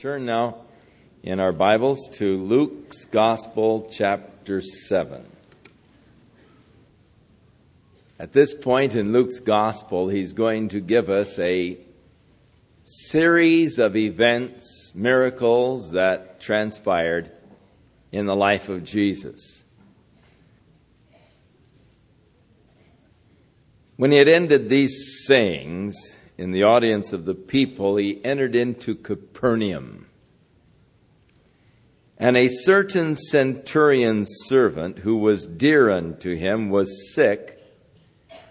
Turn now in our Bibles to Luke's Gospel, chapter 7. At this point in Luke's Gospel, he's going to give us a series of events, miracles that transpired in the life of Jesus. When he had ended these sayings, in the audience of the people, he entered into Capernaum. And a certain centurion's servant, who was dear unto him, was sick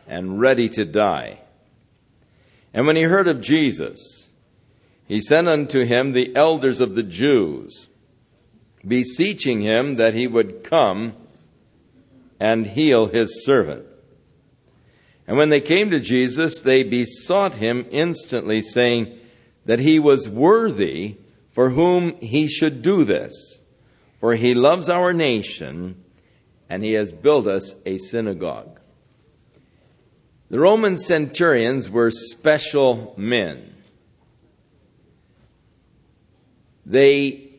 and ready to die. And when he heard of Jesus, he sent unto him the elders of the Jews, beseeching him that he would come and heal his servant. And when they came to Jesus, they besought him instantly, saying that he was worthy for whom he should do this. For he loves our nation, and he has built us a synagogue. The Roman centurions were special men. They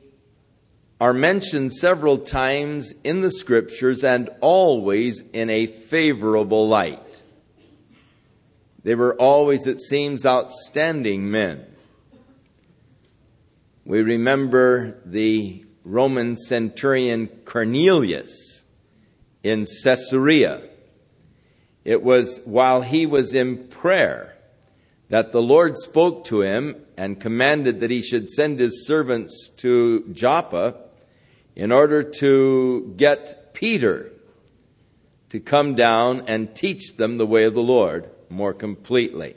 are mentioned several times in the scriptures and always in a favorable light. They were always, it seems, outstanding men. We remember the Roman centurion Cornelius in Caesarea. It was while he was in prayer that the Lord spoke to him and commanded that he should send his servants to Joppa in order to get Peter to come down and teach them the way of the Lord more completely.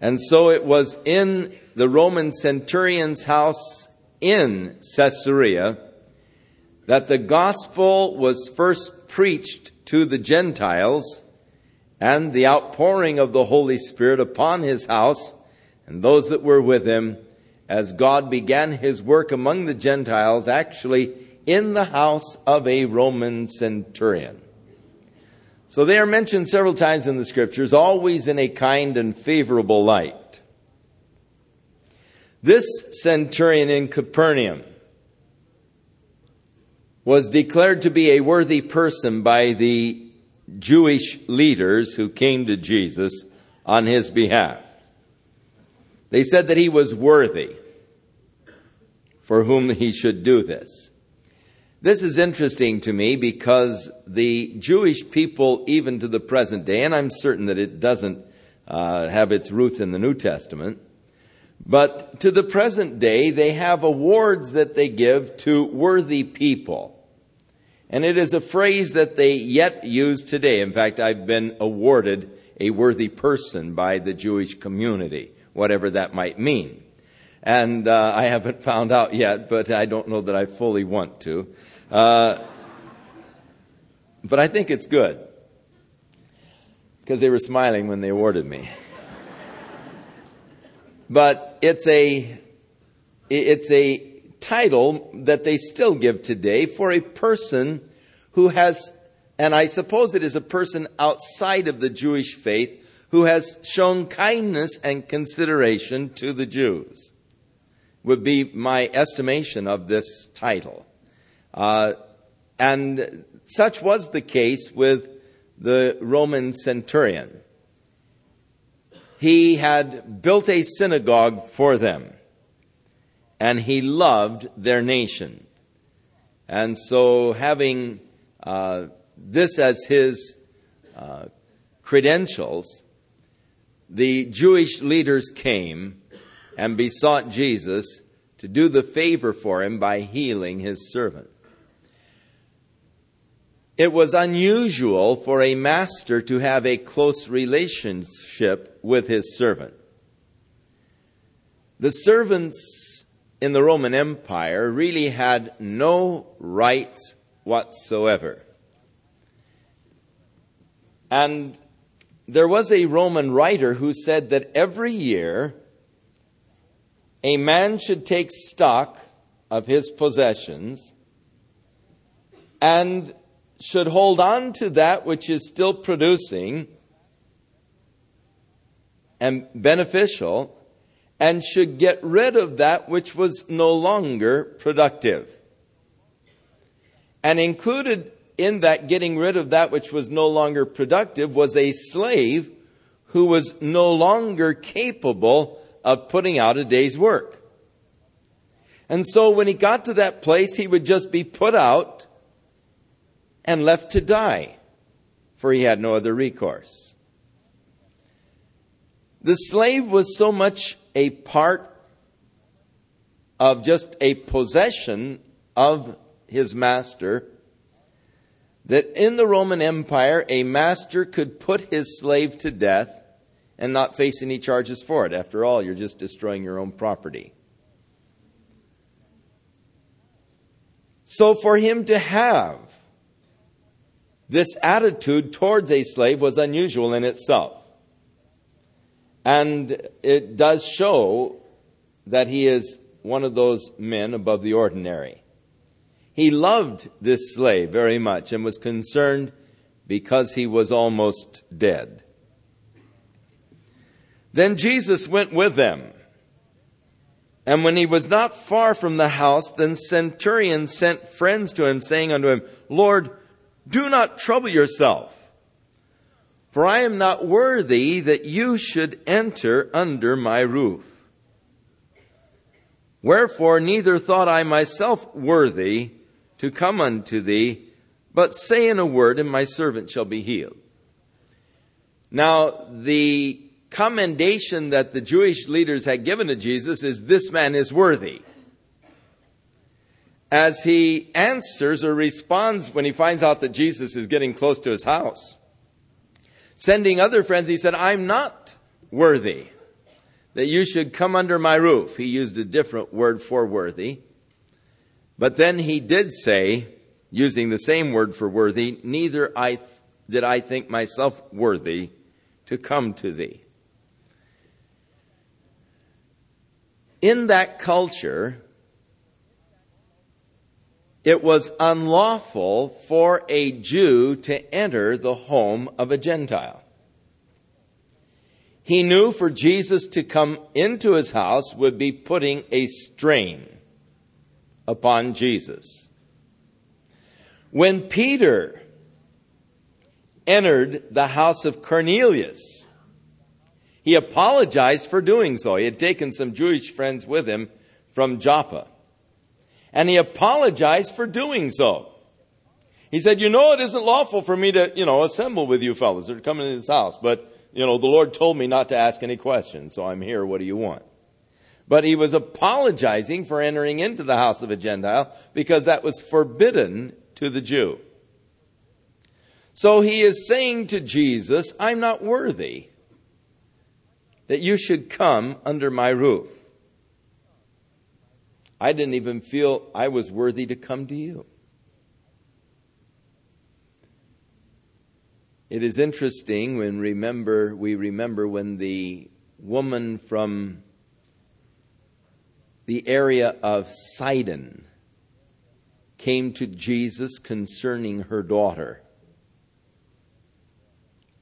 And so it was in the Roman centurion's house in Caesarea that the gospel was first preached to the Gentiles and the outpouring of the Holy Spirit upon his house and those that were with him as God began his work among the Gentiles, actually in the house of a Roman centurion. So they are mentioned several times in the scriptures, always in a kind and favorable light. This centurion in Capernaum was declared to be a worthy person by the Jewish leaders who came to Jesus on his behalf. They said that he was worthy for whom he should do this. This is interesting to me because the Jewish people, even to the present day, and I'm certain that it doesn't uh, have its roots in the New Testament, but to the present day, they have awards that they give to worthy people. And it is a phrase that they yet use today. In fact, I've been awarded a worthy person by the Jewish community, whatever that might mean. And uh, I haven't found out yet, but I don't know that I fully want to. Uh, but I think it's good because they were smiling when they awarded me. but it's a it's a title that they still give today for a person who has and I suppose it is a person outside of the Jewish faith who has shown kindness and consideration to the Jews would be my estimation of this title. Uh, and such was the case with the Roman centurion. He had built a synagogue for them, and he loved their nation. And so, having uh, this as his uh, credentials, the Jewish leaders came and besought Jesus to do the favor for him by healing his servant. It was unusual for a master to have a close relationship with his servant. The servants in the Roman Empire really had no rights whatsoever. And there was a Roman writer who said that every year a man should take stock of his possessions and should hold on to that which is still producing and beneficial and should get rid of that which was no longer productive. And included in that getting rid of that which was no longer productive was a slave who was no longer capable of putting out a day's work. And so when he got to that place, he would just be put out and left to die, for he had no other recourse. The slave was so much a part of just a possession of his master that in the Roman Empire, a master could put his slave to death and not face any charges for it. After all, you're just destroying your own property. So for him to have this attitude towards a slave was unusual in itself. And it does show that he is one of those men above the ordinary. He loved this slave very much and was concerned because he was almost dead. Then Jesus went with them. And when he was not far from the house, the centurion sent friends to him, saying unto him, Lord, do not trouble yourself, for I am not worthy that you should enter under my roof. Wherefore, neither thought I myself worthy to come unto thee, but say in a word, and my servant shall be healed. Now, the commendation that the Jewish leaders had given to Jesus is this man is worthy. As he answers or responds when he finds out that Jesus is getting close to his house, sending other friends, he said, I'm not worthy that you should come under my roof. He used a different word for worthy. But then he did say, using the same word for worthy, neither I th- did I think myself worthy to come to thee. In that culture, it was unlawful for a Jew to enter the home of a Gentile. He knew for Jesus to come into his house would be putting a strain upon Jesus. When Peter entered the house of Cornelius, he apologized for doing so. He had taken some Jewish friends with him from Joppa. And he apologized for doing so. He said, You know, it isn't lawful for me to, you know, assemble with you fellows or to come into this house, but, you know, the Lord told me not to ask any questions, so I'm here. What do you want? But he was apologizing for entering into the house of a Gentile because that was forbidden to the Jew. So he is saying to Jesus, I'm not worthy that you should come under my roof. I didn't even feel I was worthy to come to you. It is interesting when remember we remember when the woman from the area of Sidon came to Jesus concerning her daughter,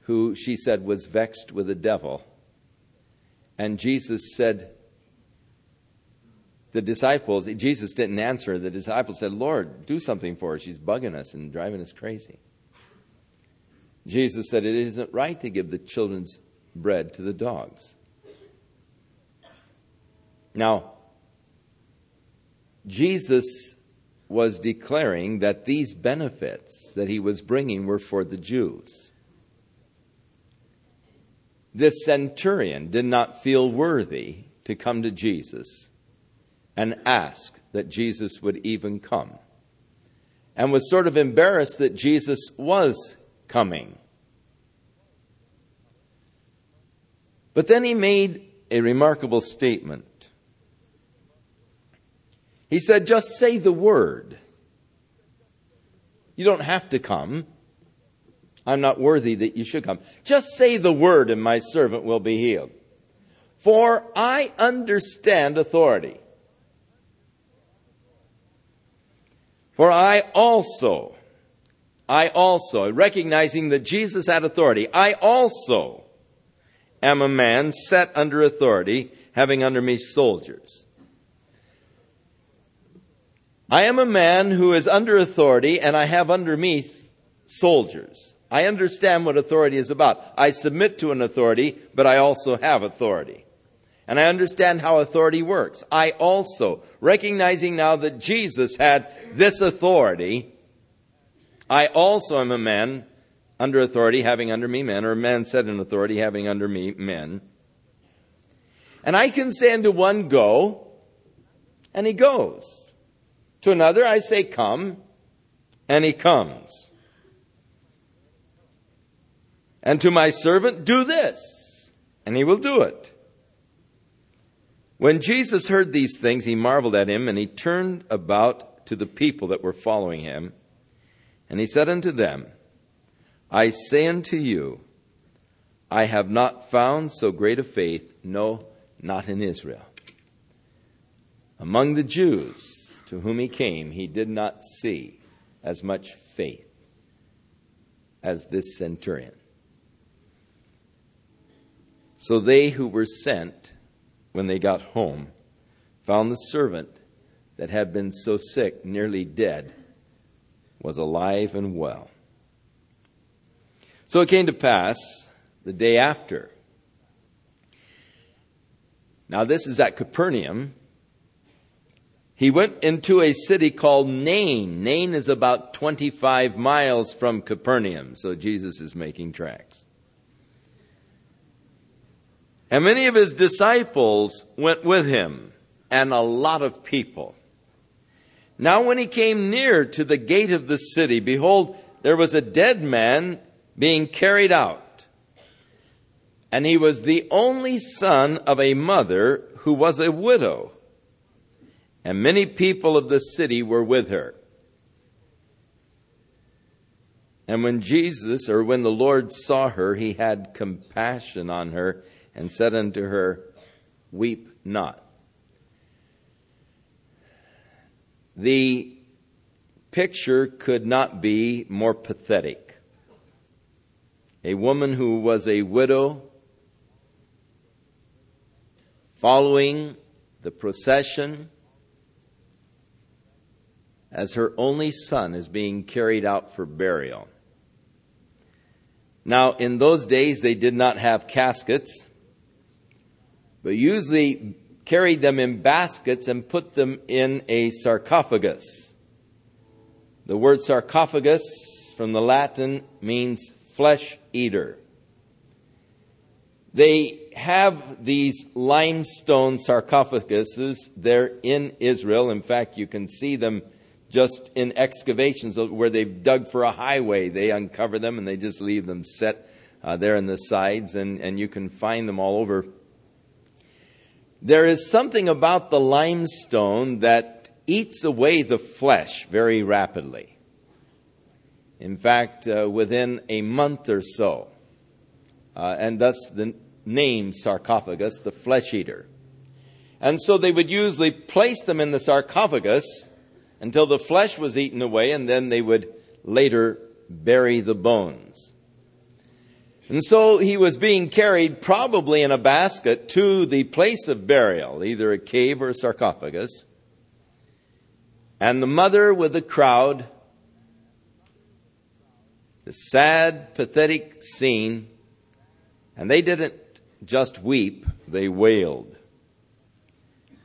who she said was vexed with a devil. And Jesus said, the disciples, Jesus didn't answer. The disciples said, Lord, do something for her. She's bugging us and driving us crazy. Jesus said, It isn't right to give the children's bread to the dogs. Now, Jesus was declaring that these benefits that he was bringing were for the Jews. This centurion did not feel worthy to come to Jesus and ask that Jesus would even come, and was sort of embarrassed that Jesus was coming. But then he made a remarkable statement. He said, just say the word. You don't have to come. I'm not worthy that you should come. Just say the word, and my servant will be healed. For I understand authority. For I also, I also, recognizing that Jesus had authority, I also am a man set under authority having under me soldiers. I am a man who is under authority, and I have under me soldiers. I understand what authority is about. I submit to an authority, but I also have authority. And I understand how authority works. I also, recognizing now that Jesus had this authority, I also am a man under authority, having under me men, or a man set in authority, having under me men. And I can say unto one, Go, and he goes. To another I say, Come, and he comes. And to my servant, Do this, and he will do it. When Jesus heard these things, he marveled at him, and he turned about to the people that were following him. And he said unto them, I say unto you, I have not found so great a faith, no, not in Israel. Among the Jews, to whom he came, he did not see as much faith as this centurion. So they who were sent, when they got home, found the servant that had been so sick, nearly dead, was alive and well. So it came to pass the day after. Now, this is at Capernaum he went into a city called Nain. Nain is about 25 miles from Capernaum, so Jesus is making tracks. And many of his disciples went with him, and a lot of people. Now, when he came near to the gate of the city, behold, there was a dead man being carried out. And he was the only son of a mother who was a widow and many people of the city were with her. And when Jesus, or when the Lord saw her, he had compassion on her and said unto her, Weep not. The picture could not be more pathetic. A woman who was a widow following the procession as her only son is being carried out for burial. Now, in those days, they did not have caskets, but usually carried them in baskets and put them in a sarcophagus. The word sarcophagus from the Latin means flesh eater. They have these limestone sarcophaguses there in Israel. In fact, you can see them just in excavations where they've dug for a highway. They uncover them and they just leave them set uh, there in the sides, and, and you can find them all over. There is something about the limestone that eats away the flesh very rapidly. In fact, uh, within a month or so, uh, and thus the name sarcophagus, the flesh eater. And so they would usually place them in the sarcophagus until the flesh was eaten away, and then they would later bury the bones. And so he was being carried probably in a basket to the place of burial, either a cave or a sarcophagus. And the mother with the crowd, the sad, pathetic scene, and they didn't just weep, they wailed.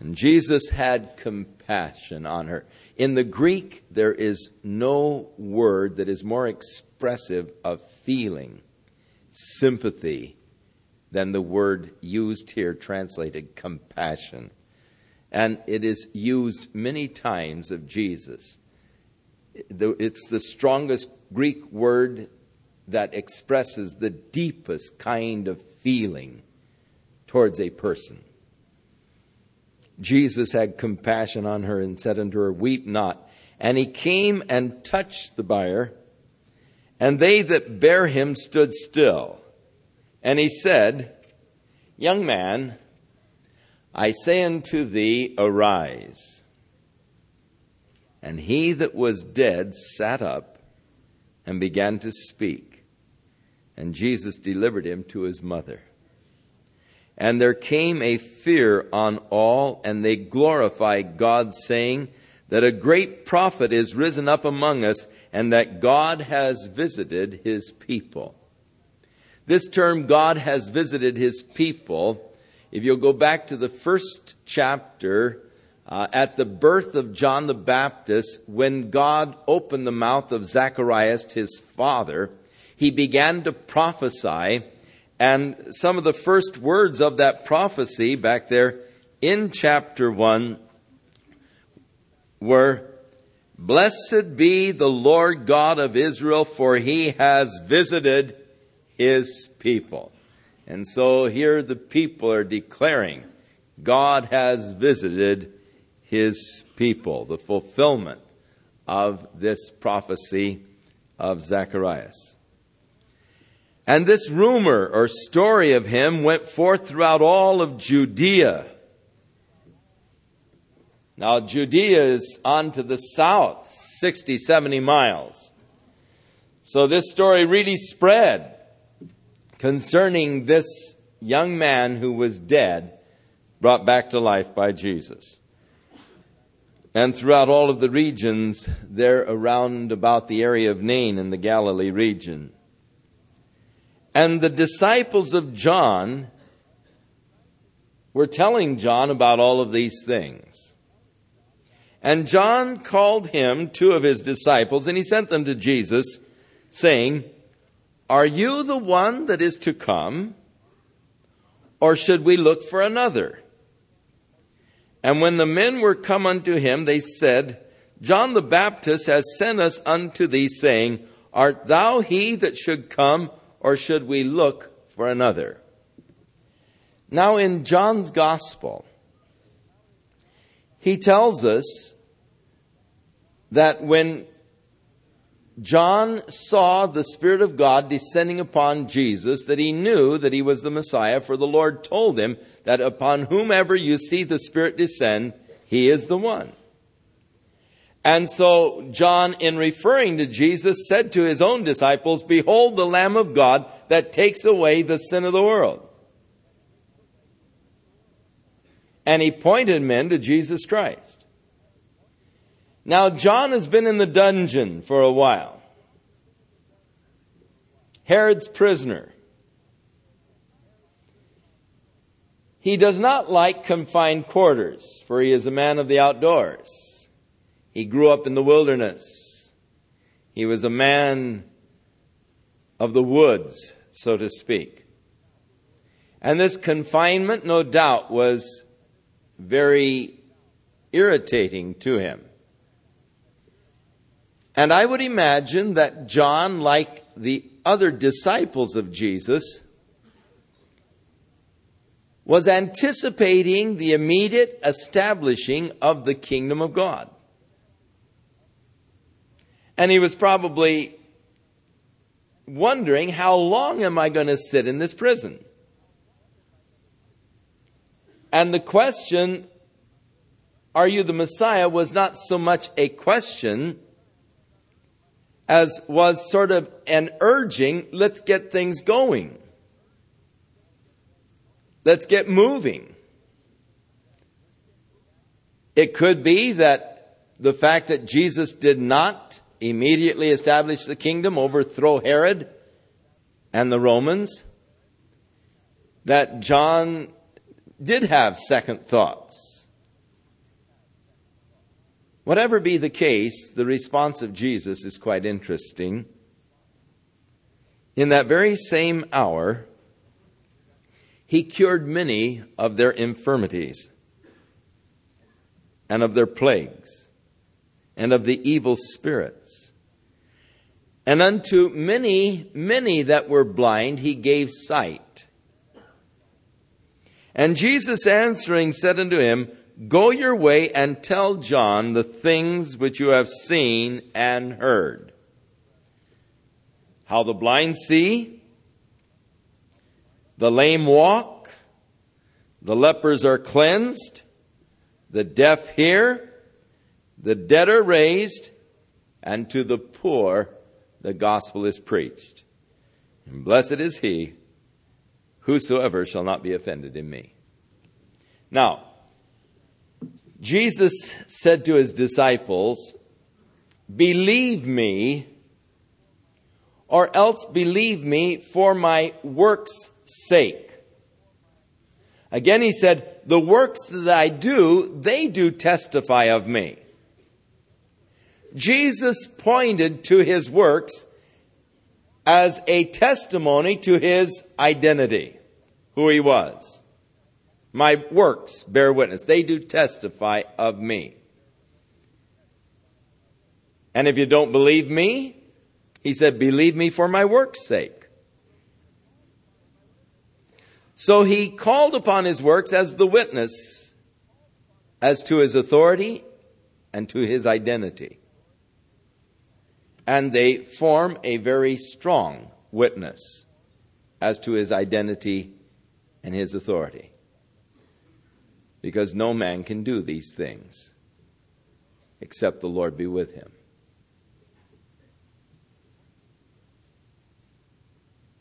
And Jesus had compassion on her. In the Greek, there is no word that is more expressive of feeling, sympathy, than the word used here, translated compassion. And it is used many times of Jesus. It's the strongest Greek word that expresses the deepest kind of feeling towards a person. Jesus had compassion on her and said unto her, Weep not. And he came and touched the bier, and they that bare him stood still. And he said, Young man, I say unto thee, arise. And he that was dead sat up and began to speak. And Jesus delivered him to his mother. And there came a fear on all, and they glorified God, saying that a great prophet is risen up among us, and that God has visited his people. This term, God has visited his people, if you'll go back to the first chapter, uh, at the birth of John the Baptist, when God opened the mouth of Zacharias, his father, he began to prophesy and some of the first words of that prophecy back there in chapter 1 were Blessed be the Lord God of Israel, for he has visited his people. And so here the people are declaring God has visited his people, the fulfillment of this prophecy of Zacharias. And this rumor or story of him went forth throughout all of Judea. Now, Judea is on to the south, 60, 70 miles. So this story really spread concerning this young man who was dead, brought back to life by Jesus. And throughout all of the regions there around about the area of Nain in the Galilee region. And the disciples of John were telling John about all of these things. And John called him two of his disciples and he sent them to Jesus, saying, Are you the one that is to come? Or should we look for another? And when the men were come unto him, they said, John the Baptist has sent us unto thee, saying, Art thou he that should come? or should we look for another? Now, in John's Gospel, he tells us that when John saw the Spirit of God descending upon Jesus, that he knew that he was the Messiah, for the Lord told him that upon whomever you see the Spirit descend, he is the one. And so John, in referring to Jesus, said to his own disciples, Behold the Lamb of God that takes away the sin of the world. And he pointed men to Jesus Christ. Now, John has been in the dungeon for a while. Herod's prisoner. He does not like confined quarters, for he is a man of the outdoors. He grew up in the wilderness. He was a man of the woods, so to speak. And this confinement, no doubt, was very irritating to him. And I would imagine that John, like the other disciples of Jesus, was anticipating the immediate establishing of the kingdom of God. And he was probably wondering, how long am I going to sit in this prison? And the question, are you the Messiah, was not so much a question as was sort of an urging, let's get things going. Let's get moving. It could be that the fact that Jesus did not immediately establish the kingdom, overthrow Herod and the Romans, that John did have second thoughts. Whatever be the case, the response of Jesus is quite interesting. In that very same hour, he cured many of their infirmities and of their plagues and of the evil spirits. And unto many, many that were blind, he gave sight. And Jesus answering said unto him, Go your way and tell John the things which you have seen and heard. How the blind see, the lame walk, the lepers are cleansed, the deaf hear, the dead are raised, and to the poor the gospel is preached. And blessed is he whosoever shall not be offended in me. Now, Jesus said to his disciples, Believe me, or else believe me for my work's sake. Again, he said, The works that I do, they do testify of me. Jesus pointed to his works as a testimony to his identity, who he was. My works bear witness. They do testify of me. And if you don't believe me, he said, believe me for my work's sake. So he called upon his works as the witness as to his authority and to his identity and they form a very strong witness as to his identity and his authority. Because no man can do these things except the Lord be with him.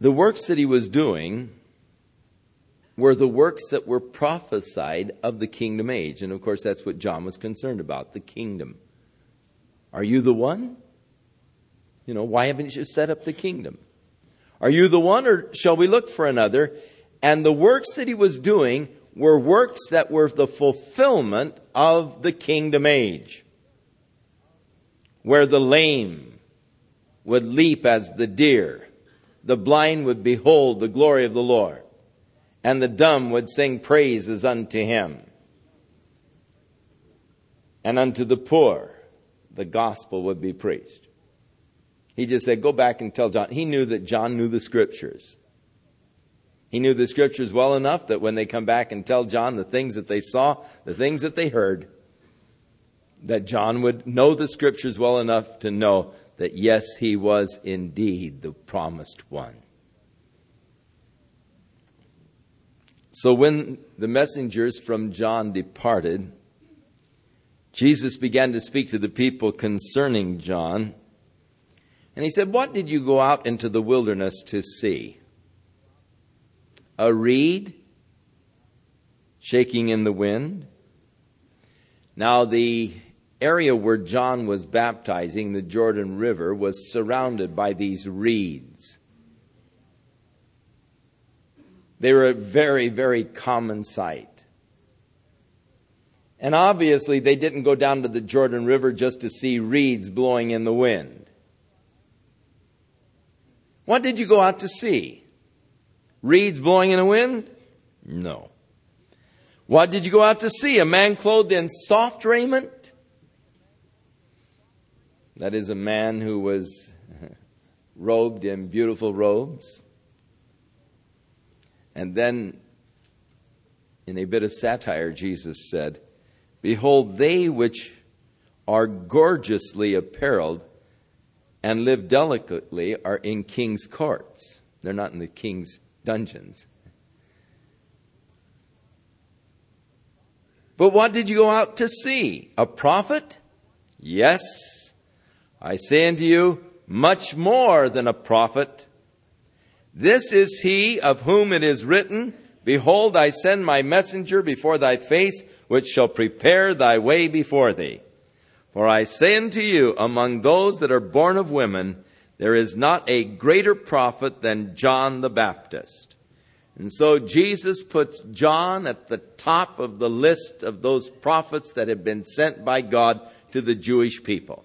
The works that he was doing were the works that were prophesied of the kingdom age. And of course, that's what John was concerned about the kingdom. Are you the one? You know, why haven't you set up the kingdom? Are you the one, or shall we look for another? And the works that he was doing were works that were the fulfillment of the kingdom age, where the lame would leap as the deer, the blind would behold the glory of the Lord, and the dumb would sing praises unto him. And unto the poor, the gospel would be preached. He just said, Go back and tell John. He knew that John knew the scriptures. He knew the scriptures well enough that when they come back and tell John the things that they saw, the things that they heard, that John would know the scriptures well enough to know that yes, he was indeed the promised one. So when the messengers from John departed, Jesus began to speak to the people concerning John. And he said, What did you go out into the wilderness to see? A reed shaking in the wind? Now, the area where John was baptizing, the Jordan River, was surrounded by these reeds. They were a very, very common sight. And obviously, they didn't go down to the Jordan River just to see reeds blowing in the wind. What did you go out to see? Reeds blowing in the wind? No. What did you go out to see? A man clothed in soft raiment? That is a man who was robed in beautiful robes. And then, in a bit of satire, Jesus said, Behold, they which are gorgeously apparelled and live delicately are in king's courts. They're not in the king's dungeons. But what did you go out to see? A prophet? Yes. I say unto you, much more than a prophet. This is he of whom it is written, Behold, I send my messenger before thy face, which shall prepare thy way before thee. For I say unto you, among those that are born of women, there is not a greater prophet than John the Baptist. And so Jesus puts John at the top of the list of those prophets that have been sent by God to the Jewish people.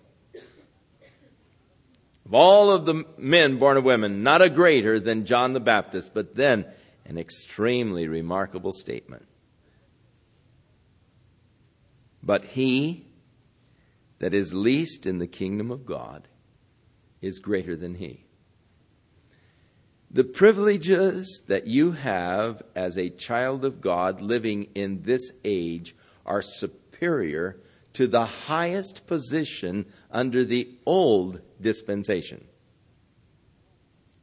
Of all of the men born of women, not a greater than John the Baptist, but then an extremely remarkable statement. But he that is least in the kingdom of God is greater than he. The privileges that you have as a child of God living in this age are superior to the highest position under the old dispensation,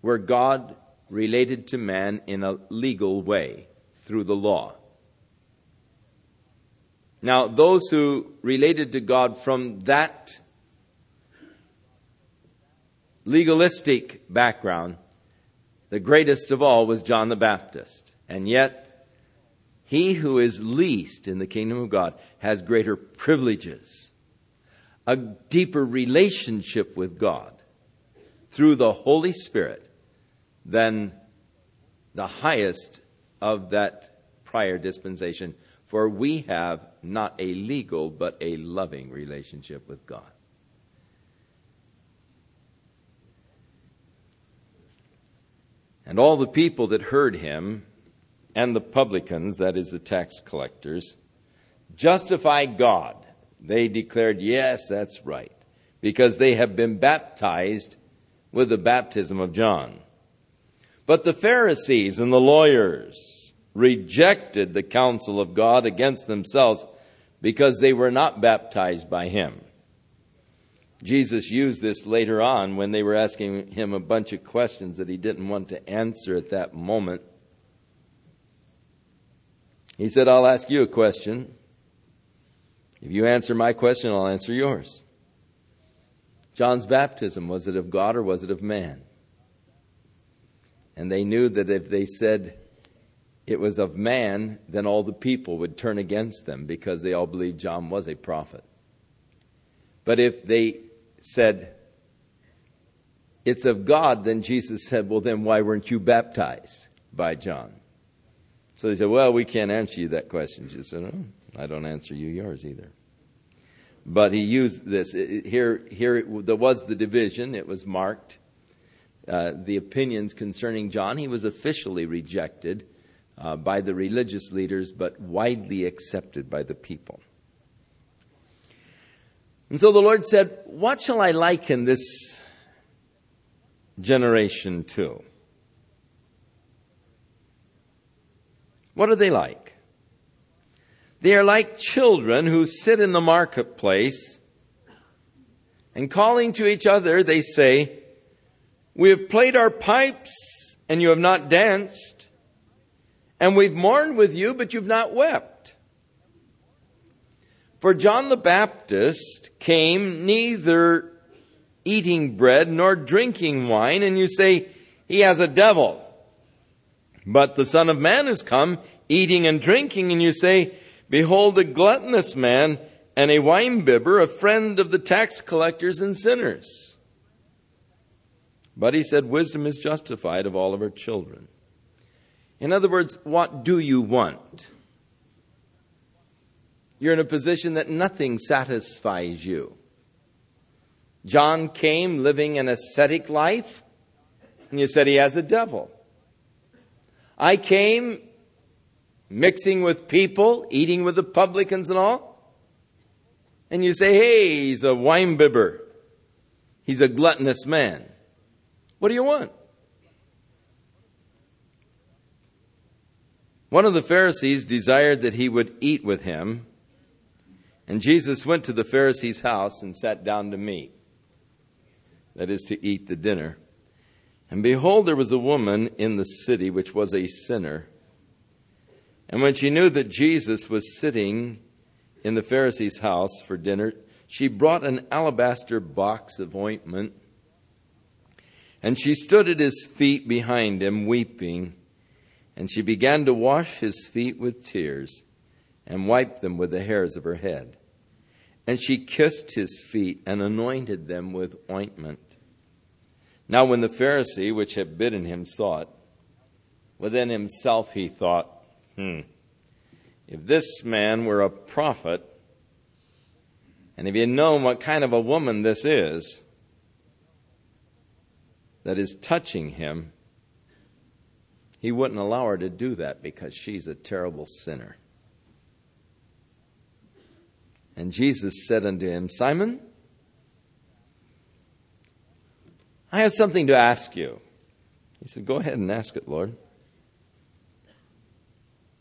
where God related to man in a legal way through the law. Now, those who related to God from that legalistic background, the greatest of all was John the Baptist. And yet, he who is least in the kingdom of God has greater privileges, a deeper relationship with God through the Holy Spirit than the highest of that prior dispensation. For we have not a legal, but a loving relationship with God. And all the people that heard him, and the publicans, that is, the tax collectors, justified God. They declared, Yes, that's right, because they have been baptized with the baptism of John. But the Pharisees and the lawyers rejected the counsel of God against themselves because they were not baptized by him. Jesus used this later on when they were asking him a bunch of questions that he didn't want to answer at that moment. He said, I'll ask you a question. If you answer my question, I'll answer yours. John's baptism, was it of God or was it of man? And they knew that if they said it was of man, then all the people would turn against them because they all believed John was a prophet. But if they said, it's of God, then Jesus said, well, then why weren't you baptized by John? So they said, well, we can't answer you that question. Jesus said, oh, I don't answer you yours either. But he used this. Here, here it, there was the division. It was marked. Uh, the opinions concerning John, he was officially rejected uh, by the religious leaders, but widely accepted by the people. And so the Lord said, What shall I liken this generation to? What are they like? They are like children who sit in the marketplace and calling to each other, they say, We have played our pipes and you have not danced, and we've mourned with you, but you've not wept. For John the Baptist came neither eating bread nor drinking wine, and you say, He has a devil. But the Son of Man has come eating and drinking, and you say, Behold, a gluttonous man and a winebibber, a friend of the tax collectors and sinners. But he said, Wisdom is justified of all of her children. In other words, what do you want? You're in a position that nothing satisfies you. John came living an ascetic life, and you said he has a devil. I came mixing with people, eating with the publicans and all, and you say, hey, he's a winebibber. He's a gluttonous man. What do you want? One of the Pharisees desired that he would eat with him, and Jesus went to the Pharisee's house and sat down to meat. That is, to eat the dinner. And behold, there was a woman in the city which was a sinner. And when she knew that Jesus was sitting in the Pharisee's house for dinner, she brought an alabaster box of ointment. And she stood at his feet behind him, weeping. And she began to wash his feet with tears and wiped them with the hairs of her head. And she kissed his feet and anointed them with ointment. Now, when the Pharisee which had bidden him saw it, within himself he thought, Hmm, if this man were a prophet, and if he had known what kind of a woman this is that is touching him, he wouldn't allow her to do that because she's a terrible sinner. And Jesus said unto him, Simon, I have something to ask you. He said, Go ahead and ask it, Lord.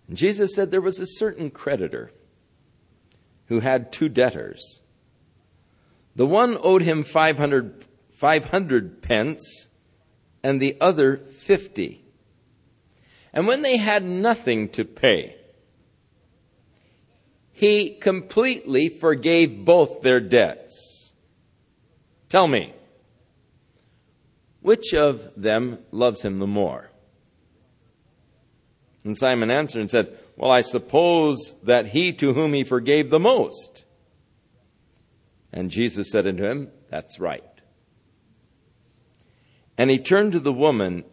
And Jesus said there was a certain creditor who had two debtors. The one owed him 500, 500 pence and the other 50. And when they had nothing to pay, he completely forgave both their debts. Tell me, which of them loves him the more? And Simon answered and said, Well, I suppose that he to whom he forgave the most. And Jesus said unto him, That's right. And he turned to the woman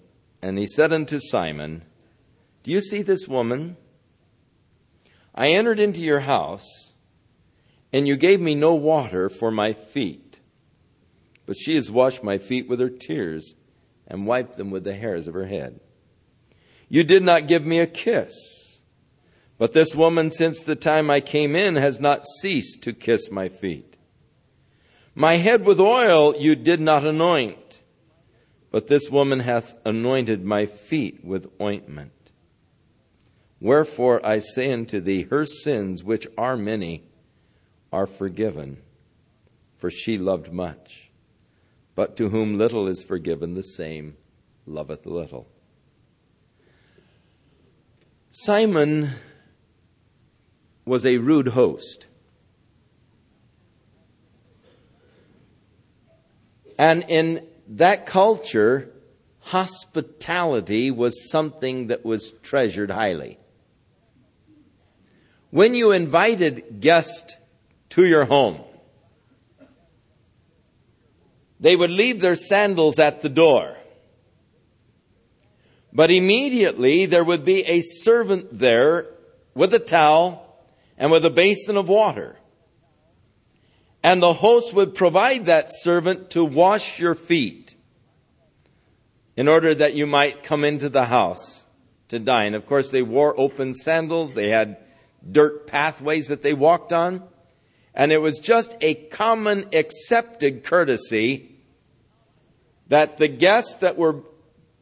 and he said unto Simon, Do you see this woman? I entered into your house, and you gave me no water for my feet, but she has washed my feet with her tears and wiped them with the hairs of her head. You did not give me a kiss, but this woman, since the time I came in, has not ceased to kiss my feet. My head with oil you did not anoint but this woman hath anointed my feet with ointment. Wherefore I say unto thee, her sins, which are many, are forgiven, for she loved much. But to whom little is forgiven, the same loveth little. Simon was a rude host. And in that culture, hospitality was something that was treasured highly. When you invited guests to your home, they would leave their sandals at the door. But immediately there would be a servant there with a towel and with a basin of water. And the host would provide that servant to wash your feet in order that you might come into the house to dine. Of course, they wore open sandals. They had dirt pathways that they walked on. And it was just a common accepted courtesy that the guests that were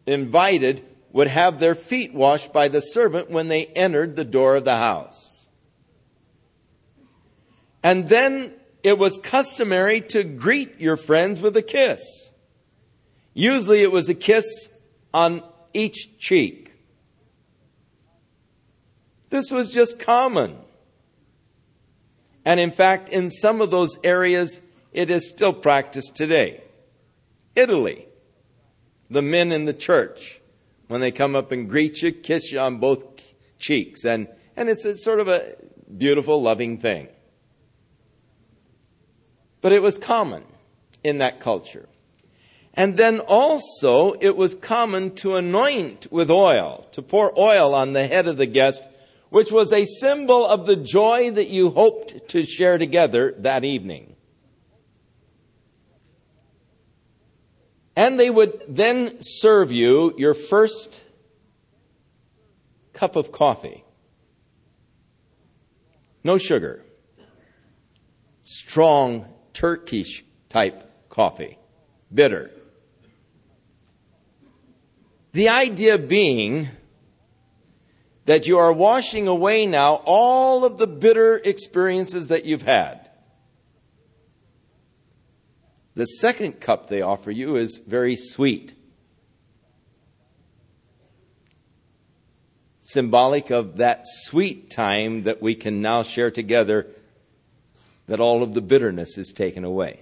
invited would have their feet washed by the servant when they entered the door of the house. And then it was customary to greet your friends with a kiss. Usually it was a kiss on each cheek. This was just common. And in fact, in some of those areas, it is still practiced today. Italy, the men in the church, when they come up and greet you, kiss you on both cheeks. And, and it's a sort of a beautiful, loving thing. But it was common in that culture. And then also, it was common to anoint with oil, to pour oil on the head of the guest, which was a symbol of the joy that you hoped to share together that evening. And they would then serve you your first cup of coffee. No sugar. Strong Turkish type coffee, bitter. The idea being that you are washing away now all of the bitter experiences that you've had. The second cup they offer you is very sweet. Symbolic of that sweet time that we can now share together that all of the bitterness is taken away.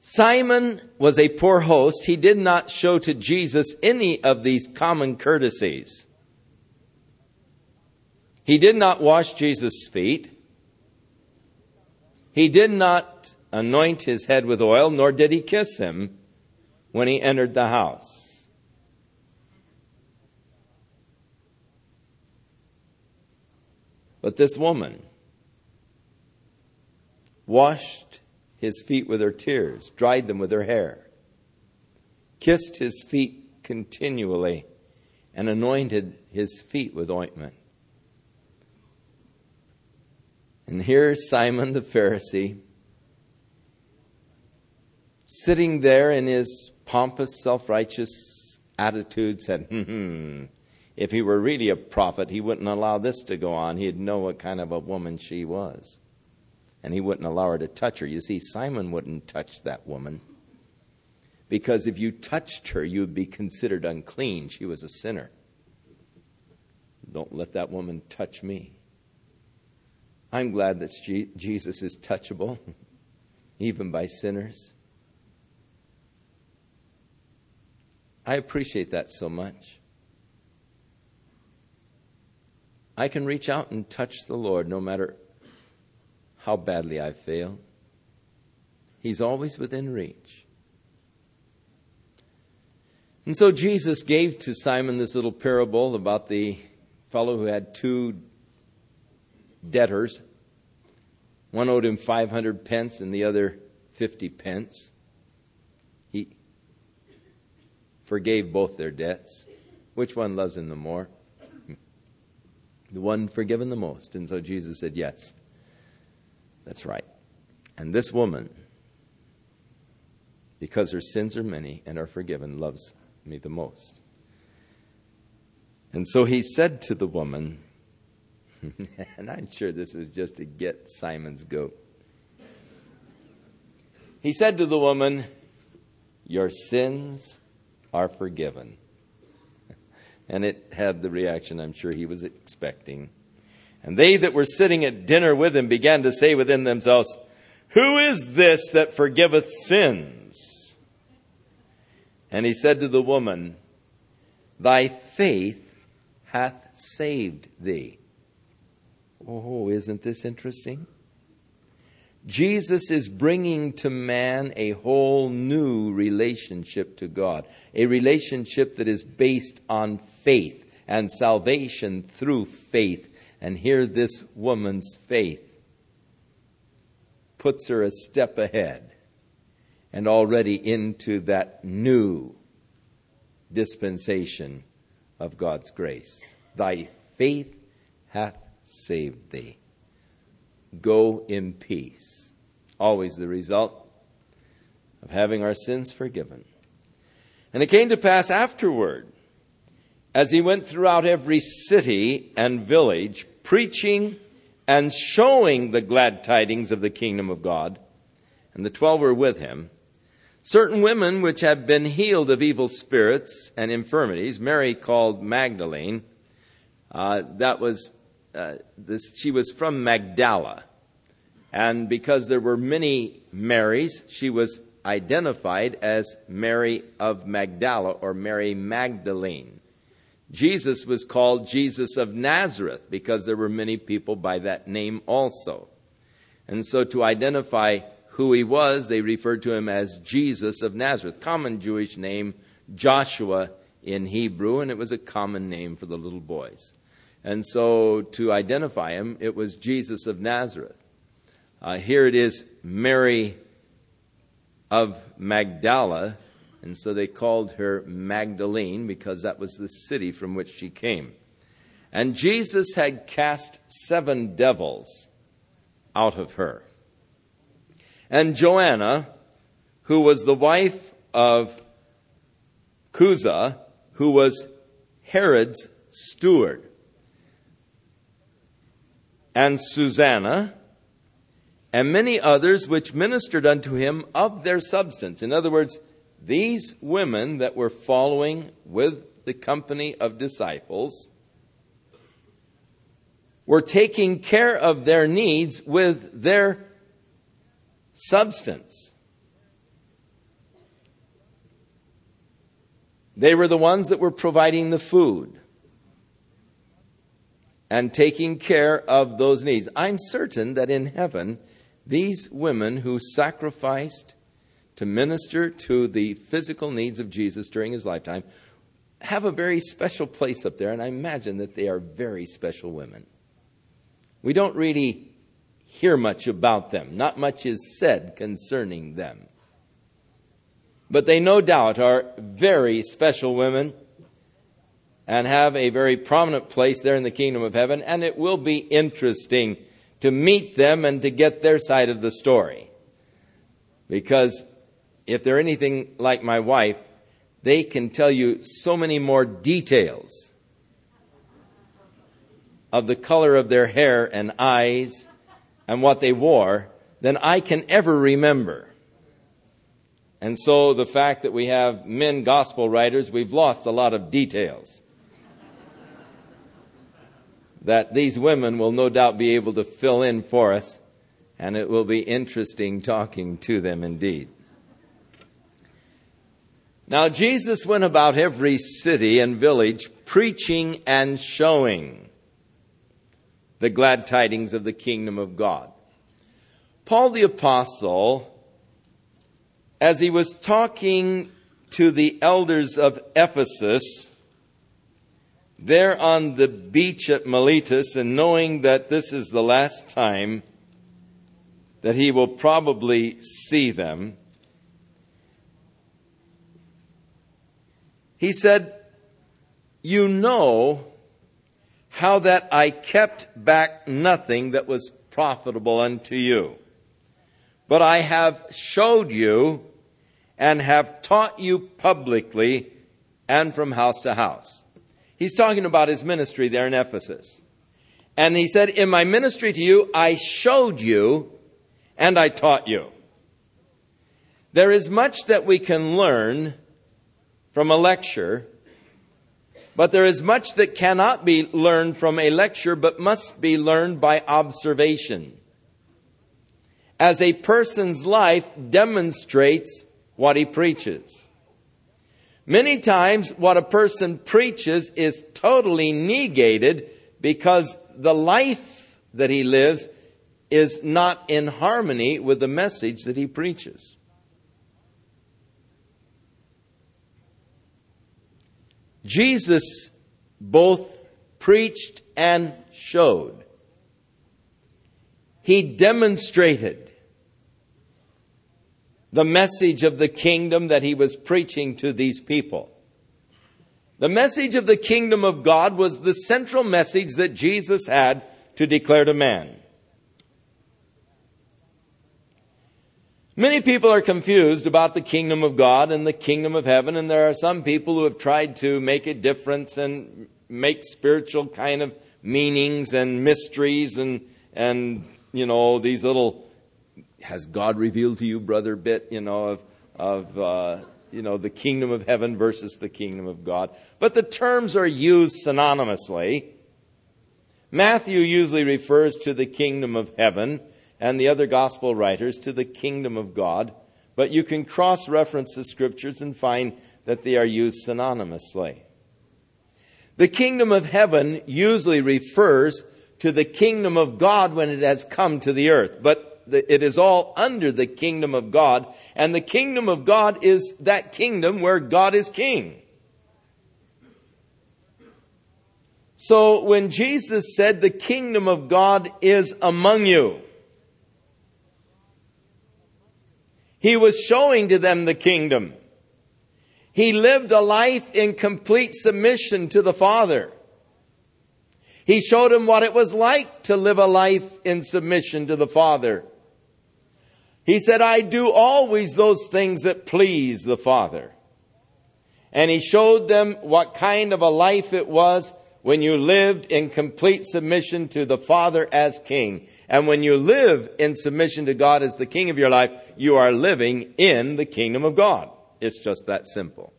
Simon was a poor host. He did not show to Jesus any of these common courtesies. He did not wash Jesus' feet. He did not anoint his head with oil, nor did he kiss him when he entered the house. But this woman, washed his feet with her tears, dried them with her hair, kissed his feet continually, and anointed his feet with ointment. And here's Simon the Pharisee sitting there in his pompous, self righteous attitude, said, hmm, hmm, if he were really a prophet, he wouldn't allow this to go on. He'd know what kind of a woman she was and he wouldn't allow her to touch her. You see, Simon wouldn't touch that woman because if you touched her, you would be considered unclean. She was a sinner. Don't let that woman touch me. I'm glad that Jesus is touchable, even by sinners. I appreciate that so much. I can reach out and touch the Lord no matter how badly I fail. He's always within reach. And so Jesus gave to Simon this little parable about the fellow who had two debtors. One owed him 500 pence and the other 50 pence. He forgave both their debts. Which one loves him the more? The one forgiven the most. And so Jesus said, Yes, that's right. And this woman, because her sins are many and are forgiven, loves me the most. And so he said to the woman, and I'm sure this was just to get Simon's goat. He said to the woman, Your sins are forgiven. And it had the reaction I'm sure he was expecting. And they that were sitting at dinner with him began to say within themselves, Who is this that forgiveth sins? And he said to the woman, Thy faith hath saved thee. Oh, isn't this interesting? Jesus is bringing to man a whole new relationship to God, a relationship that is based on faith and salvation through faith. And here, this woman's faith puts her a step ahead and already into that new dispensation of God's grace. Thy faith hath saved thee. Go in peace. Always the result of having our sins forgiven. And it came to pass afterward, as he went throughout every city and village, preaching and showing the glad tidings of the kingdom of God, and the twelve were with him, certain women which had been healed of evil spirits and infirmities, Mary called Magdalene, uh, that was uh, this, she was from Magdala. And because there were many Marys, she was identified as Mary of Magdala or Mary Magdalene. Jesus was called Jesus of Nazareth because there were many people by that name also. And so to identify who he was, they referred to him as Jesus of Nazareth, common Jewish name, Joshua in Hebrew, and it was a common name for the little boys. And so to identify him, it was Jesus of Nazareth. Uh, here it is Mary of Magdala, and so they called her Magdalene because that was the city from which she came. And Jesus had cast seven devils out of her. And Joanna, who was the wife of Chuza, who was Herod's steward and Susanna, and many others which ministered unto him of their substance. In other words, these women that were following with the company of disciples were taking care of their needs with their substance. They were the ones that were providing the food and taking care of those needs. I'm certain that in heaven, these women who sacrificed to minister to the physical needs of Jesus during his lifetime have a very special place up there, and I imagine that they are very special women. We don't really hear much about them, not much is said concerning them. But they no doubt are very special women and have a very prominent place there in the kingdom of heaven, and it will be interesting to meet them and to get their side of the story. Because if they're anything like my wife, they can tell you so many more details of the color of their hair and eyes and what they wore than I can ever remember. And so the fact that we have men gospel writers, we've lost a lot of details that these women will no doubt be able to fill in for us, and it will be interesting talking to them indeed. Now, Jesus went about every city and village preaching and showing. the glad tidings of the kingdom of God. Paul the Apostle, as he was talking to the elders of Ephesus, there on the beach at Miletus, and knowing that this is the last time that he will probably see them, he said, You know how that I kept back nothing that was profitable unto you. But I have showed you and have taught you publicly and from house to house. He's talking about his ministry there in Ephesus. And he said, In my ministry to you, I showed you and I taught you. There is much that we can learn from a lecture but there is much that cannot be learned from a lecture, but must be learned by observation. As a person's life demonstrates what he preaches. Many times, what a person preaches is totally negated because the life that he lives is not in harmony with the message that he preaches. Jesus both preached and showed. He demonstrated the message of the kingdom that he was preaching to these people. The message of the kingdom of God was the central message that Jesus had to declare to man. Many people are confused about the kingdom of God and the kingdom of heaven, and there are some people who have tried to make a difference and make spiritual kind of meanings and mysteries and, and you know, these little, has God revealed to you, brother, bit, you know, of, of uh, you know, the kingdom of heaven versus the kingdom of God. But the terms are used synonymously. Matthew usually refers to the kingdom of heaven and the other gospel writers to the kingdom of God, but you can cross reference the scriptures and find that they are used synonymously. The kingdom of heaven usually refers to the kingdom of God when it has come to the earth, but it is all under the kingdom of God, and the kingdom of God is that kingdom where God is king. So when Jesus said, The kingdom of God is among you, He was showing to them the kingdom. He lived a life in complete submission to the Father. He showed them what it was like to live a life in submission to the Father. He said, I do always those things that please the Father. And he showed them what kind of a life it was when you lived in complete submission to the Father as King. And when you live in submission to God as the king of your life, you are living in the kingdom of God. It's just that simple.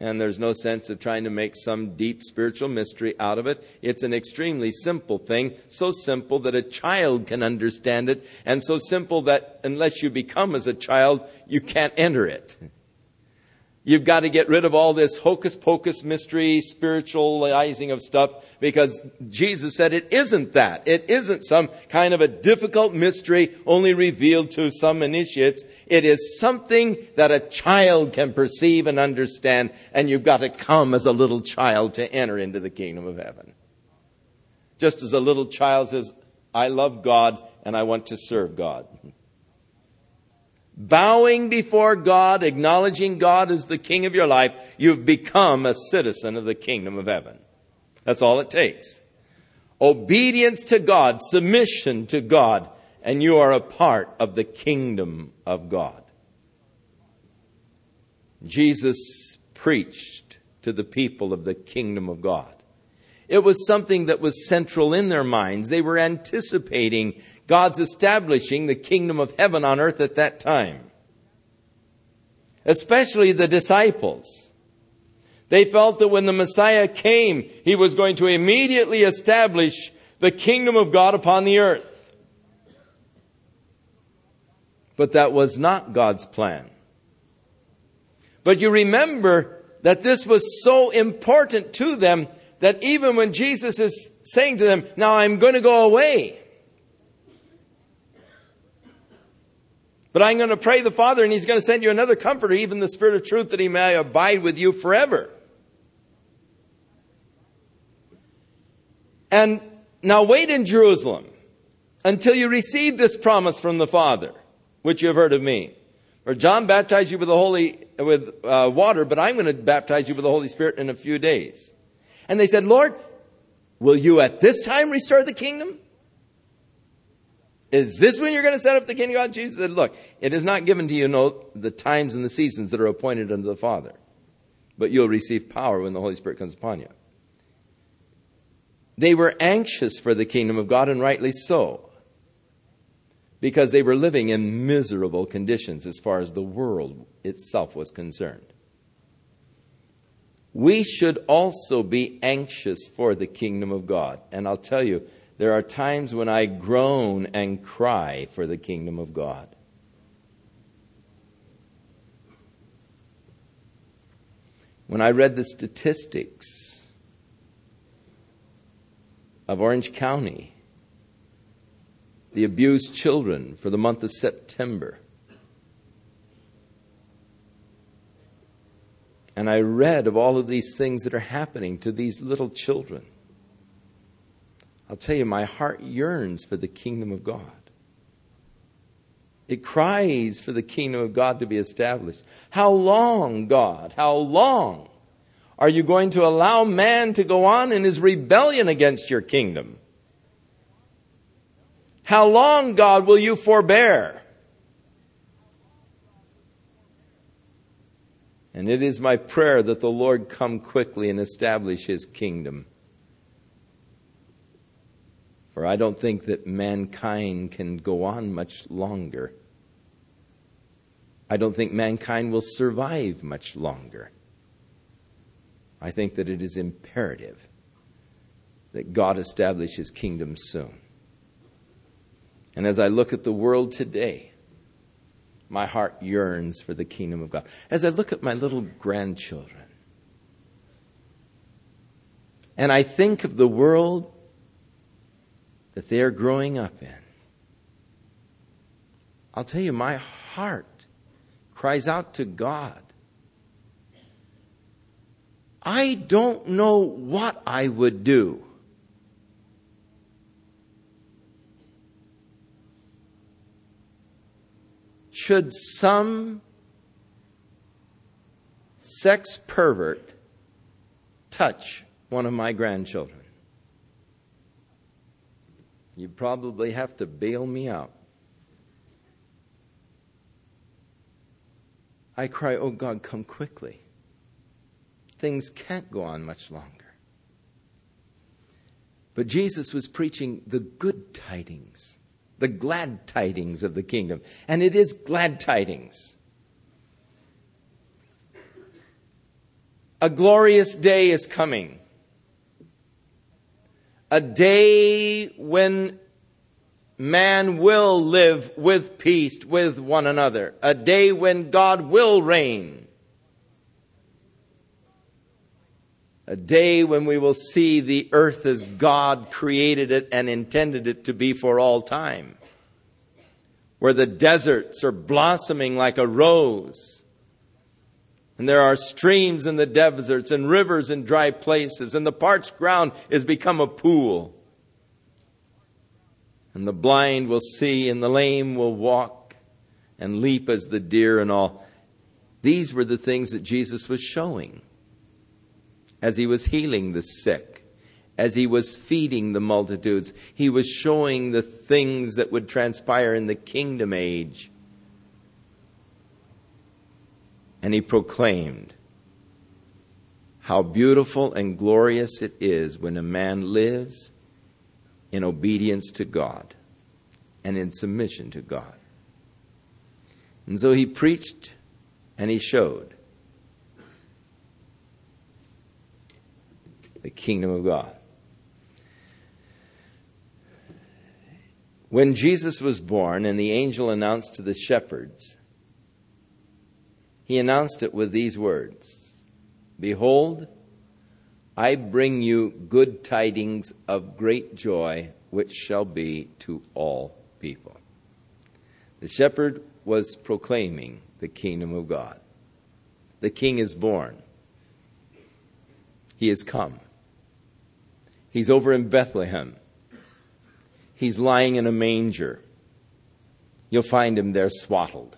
And there's no sense of trying to make some deep spiritual mystery out of it. It's an extremely simple thing, so simple that a child can understand it, and so simple that unless you become as a child, you can't enter it. You've got to get rid of all this hocus pocus mystery, spiritualizing of stuff, because Jesus said it isn't that. It isn't some kind of a difficult mystery only revealed to some initiates. It is something that a child can perceive and understand, and you've got to come as a little child to enter into the kingdom of heaven. Just as a little child says, I love God and I want to serve God bowing before God, acknowledging God as the king of your life, you've become a citizen of the kingdom of heaven. That's all it takes. Obedience to God, submission to God, and you are a part of the kingdom of God. Jesus preached to the people of the kingdom of God. It was something that was central in their minds. They were anticipating God's establishing the kingdom of heaven on earth at that time. Especially the disciples. They felt that when the Messiah came, he was going to immediately establish the kingdom of God upon the earth. But that was not God's plan. But you remember that this was so important to them that even when Jesus is saying to them, Now I'm going to go away. But I'm going to pray the Father, and He's going to send you another comforter, even the Spirit of truth, that He may abide with you forever. And now wait in Jerusalem until you receive this promise from the Father, which you have heard of me. For John baptized you with the Holy, with uh, water, but I'm going to baptize you with the Holy Spirit in a few days. And they said, Lord, will you at this time restore the kingdom? Is this when you're going to set up the kingdom of God? Jesus said, Look, it is not given to you know the times and the seasons that are appointed unto the Father, but you'll receive power when the Holy Spirit comes upon you. They were anxious for the kingdom of God, and rightly so, because they were living in miserable conditions as far as the world itself was concerned. We should also be anxious for the kingdom of God. And I'll tell you, there are times when I groan and cry for the kingdom of God. When I read the statistics of Orange County, the abused children for the month of September, and I read of all of these things that are happening to these little children, I'll tell you, my heart yearns for the kingdom of God. It cries for the kingdom of God to be established. How long, God? How long are you going to allow man to go on in his rebellion against your kingdom? How long, God, will you forbear? And it is my prayer that the Lord come quickly and establish his kingdom. For I don't think that mankind can go on much longer. I don't think mankind will survive much longer. I think that it is imperative that God establish his kingdom soon. And as I look at the world today, my heart yearns for the kingdom of God. As I look at my little grandchildren, and I think of the world that they are growing up in. I'll tell you, my heart cries out to God. I don't know what I would do. Should some sex pervert touch one of my grandchildren? You probably have to bail me out. I cry, Oh God, come quickly. Things can't go on much longer. But Jesus was preaching the good tidings, the glad tidings of the kingdom. And it is glad tidings. A glorious day is coming a day when man will live with peace with one another, a day when God will reign, a day when we will see the earth as God created it and intended it to be for all time, where the deserts are blossoming like a rose and there are streams in the deserts and rivers in dry places, and the parched ground is become a pool. And the blind will see, and the lame will walk and leap as the deer, and all. These were the things that Jesus was showing as he was healing the sick, as he was feeding the multitudes. He was showing the things that would transpire in the kingdom age and he proclaimed, How beautiful and glorious it is when a man lives in obedience to God and in submission to God. And so he preached and he showed the kingdom of God. When Jesus was born and the angel announced to the shepherds he announced it with these words Behold, I bring you good tidings of great joy, which shall be to all people. The shepherd was proclaiming the kingdom of God. The king is born. He has come. He's over in Bethlehem. He's lying in a manger. You'll find him there swaddled.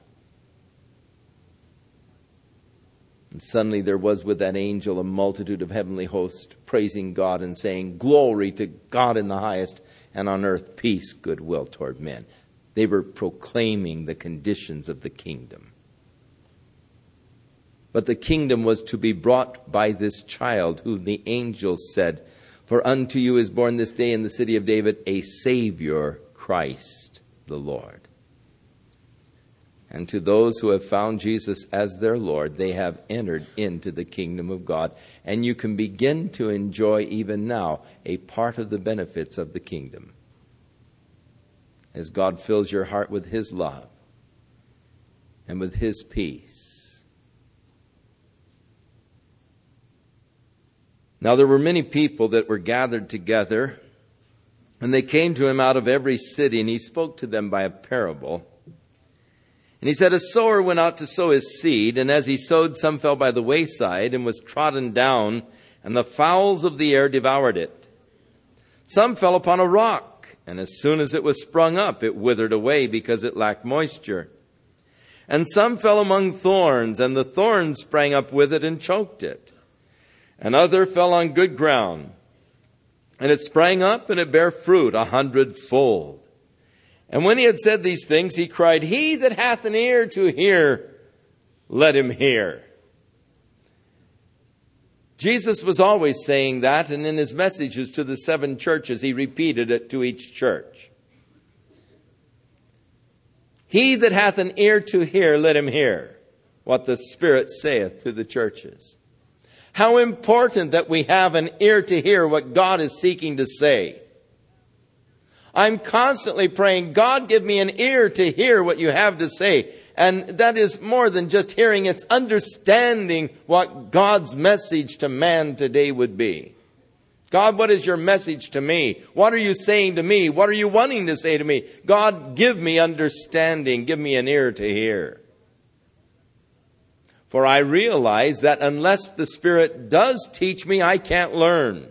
And suddenly there was with that angel a multitude of heavenly hosts praising God and saying, Glory to God in the highest, and on earth peace, goodwill toward men. They were proclaiming the conditions of the kingdom. But the kingdom was to be brought by this child, whom the angels said, For unto you is born this day in the city of David a Savior, Christ the Lord. And to those who have found Jesus as their Lord, they have entered into the kingdom of God. And you can begin to enjoy even now a part of the benefits of the kingdom. As God fills your heart with His love and with His peace. Now, there were many people that were gathered together, and they came to him out of every city, and he spoke to them by a parable and he said, A sower went out to sow his seed, and as he sowed, some fell by the wayside and was trodden down, and the fowls of the air devoured it. Some fell upon a rock, and as soon as it was sprung up, it withered away because it lacked moisture. And some fell among thorns, and the thorns sprang up with it and choked it. And other fell on good ground, and it sprang up and it bare fruit a hundredfold. And when he had said these things, he cried, He that hath an ear to hear, let him hear. Jesus was always saying that, and in his messages to the seven churches, he repeated it to each church. He that hath an ear to hear, let him hear what the Spirit saith to the churches. How important that we have an ear to hear what God is seeking to say. I'm constantly praying, God, give me an ear to hear what you have to say. And that is more than just hearing, it's understanding what God's message to man today would be. God, what is your message to me? What are you saying to me? What are you wanting to say to me? God, give me understanding. Give me an ear to hear. For I realize that unless the Spirit does teach me, I can't learn.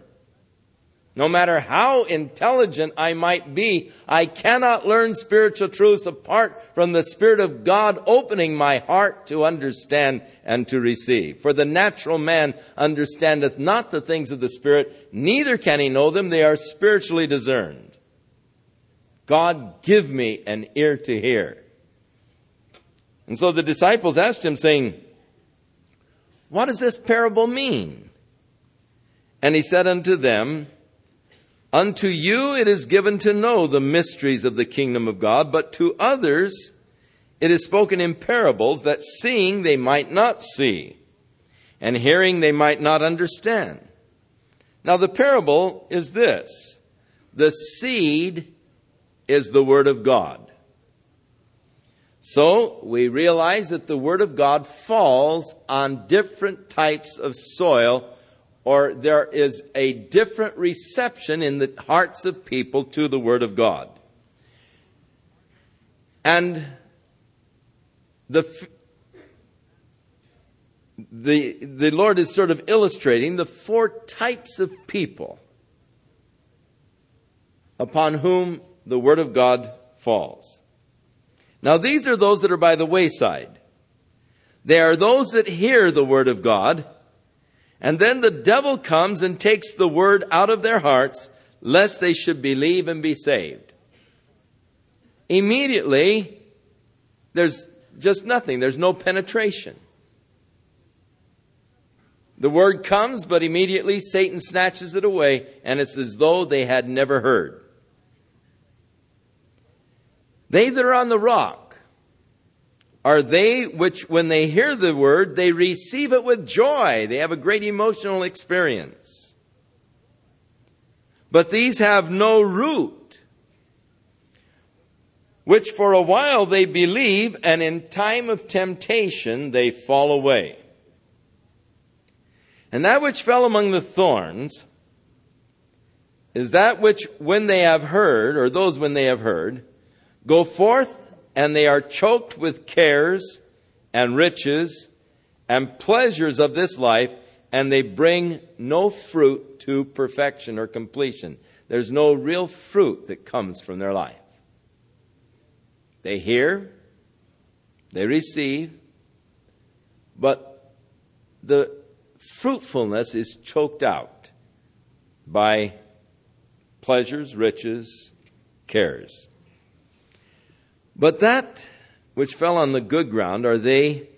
No matter how intelligent I might be, I cannot learn spiritual truths apart from the Spirit of God opening my heart to understand and to receive. For the natural man understandeth not the things of the Spirit, neither can he know them. They are spiritually discerned. God, give me an ear to hear. And so the disciples asked him, saying, What does this parable mean? And he said unto them, Unto you it is given to know the mysteries of the kingdom of God, but to others it is spoken in parables that seeing they might not see, and hearing they might not understand. Now the parable is this. The seed is the word of God. So we realize that the word of God falls on different types of soil or there is a different reception in the hearts of people to the Word of God. And the, the, the Lord is sort of illustrating the four types of people upon whom the Word of God falls. Now, these are those that are by the wayside. They are those that hear the Word of God and then the devil comes and takes the word out of their hearts, lest they should believe and be saved. Immediately, there's just nothing. There's no penetration. The word comes, but immediately Satan snatches it away, and it's as though they had never heard. They that are on the rock are they which, when they hear the word, they receive it with joy. They have a great emotional experience. But these have no root, which for a while they believe, and in time of temptation they fall away. And that which fell among the thorns is that which, when they have heard, or those when they have heard, go forth and they are choked with cares and riches and pleasures of this life, and they bring no fruit to perfection or completion. There's no real fruit that comes from their life. They hear, they receive, but the fruitfulness is choked out by pleasures, riches, cares. But that which fell on the good ground are they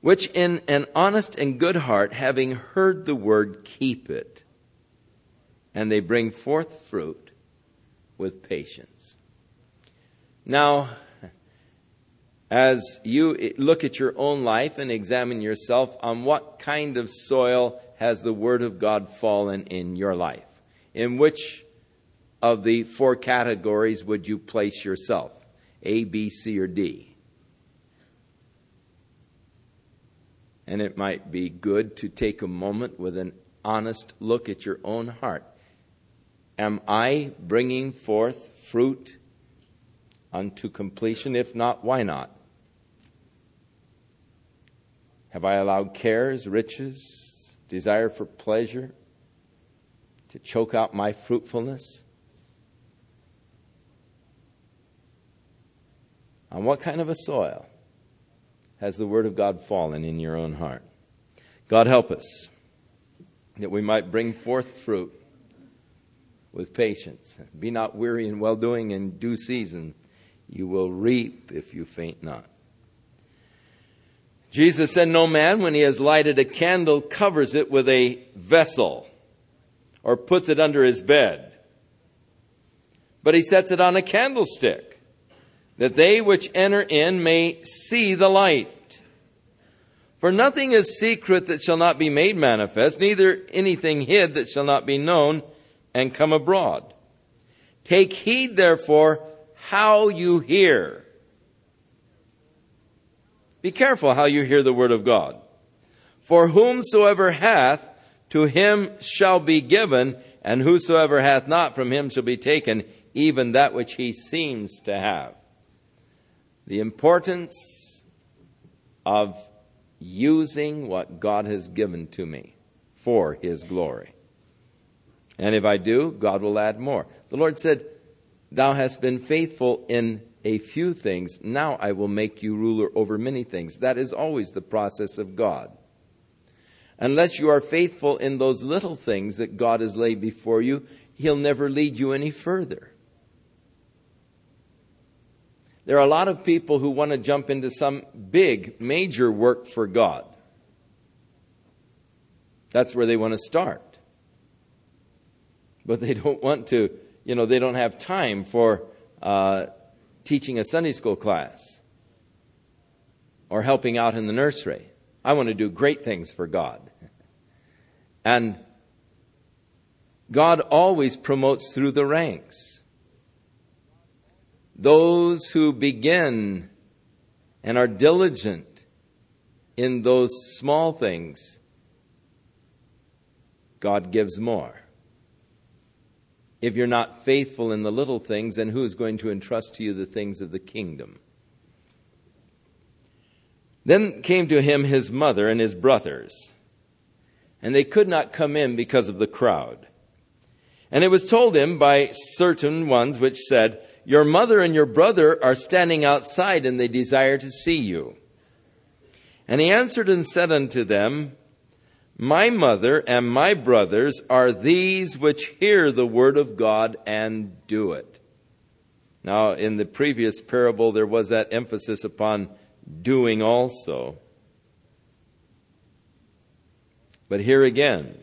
which in an honest and good heart, having heard the word, keep it, and they bring forth fruit with patience. Now, as you look at your own life and examine yourself, on what kind of soil has the Word of God fallen in your life? In which of the four categories would you place yourself? A, B, C, or D? And it might be good to take a moment with an honest look at your own heart. Am I bringing forth fruit unto completion? If not, why not? Have I allowed cares, riches, desire for pleasure to choke out my fruitfulness? On what kind of a soil has the Word of God fallen in your own heart? God help us that we might bring forth fruit with patience. Be not weary in well doing in due season. You will reap if you faint not. Jesus said, No man, when he has lighted a candle, covers it with a vessel or puts it under his bed, but he sets it on a candlestick, that they which enter in may see the light. For nothing is secret that shall not be made manifest, neither anything hid that shall not be known and come abroad. Take heed, therefore, how you hear. Be careful how you hear the word of God. For whomsoever hath, to him shall be given, and whosoever hath not, from him shall be taken, even that which he seems to have. The importance of using what God has given to me for his glory. And if I do, God will add more. The Lord said, Thou hast been faithful in a few things, now I will make you ruler over many things. That is always the process of God. Unless you are faithful in those little things that God has laid before you, He'll never lead you any further. There are a lot of people who want to jump into some big, major work for God. That's where they want to start. But they don't want to, you know, they don't have time for uh, teaching a Sunday school class or helping out in the nursery. I want to do great things for God. And God always promotes through the ranks. Those who begin and are diligent in those small things, God gives more. If you're not faithful in the little things, then who is going to entrust to you the things of the kingdom? Then came to him his mother and his brothers, and they could not come in because of the crowd. And it was told him by certain ones which said, Your mother and your brother are standing outside, and they desire to see you. And he answered and said unto them, my mother and my brothers are these which hear the word of God and do it. Now, in the previous parable, there was that emphasis upon doing also. But here again,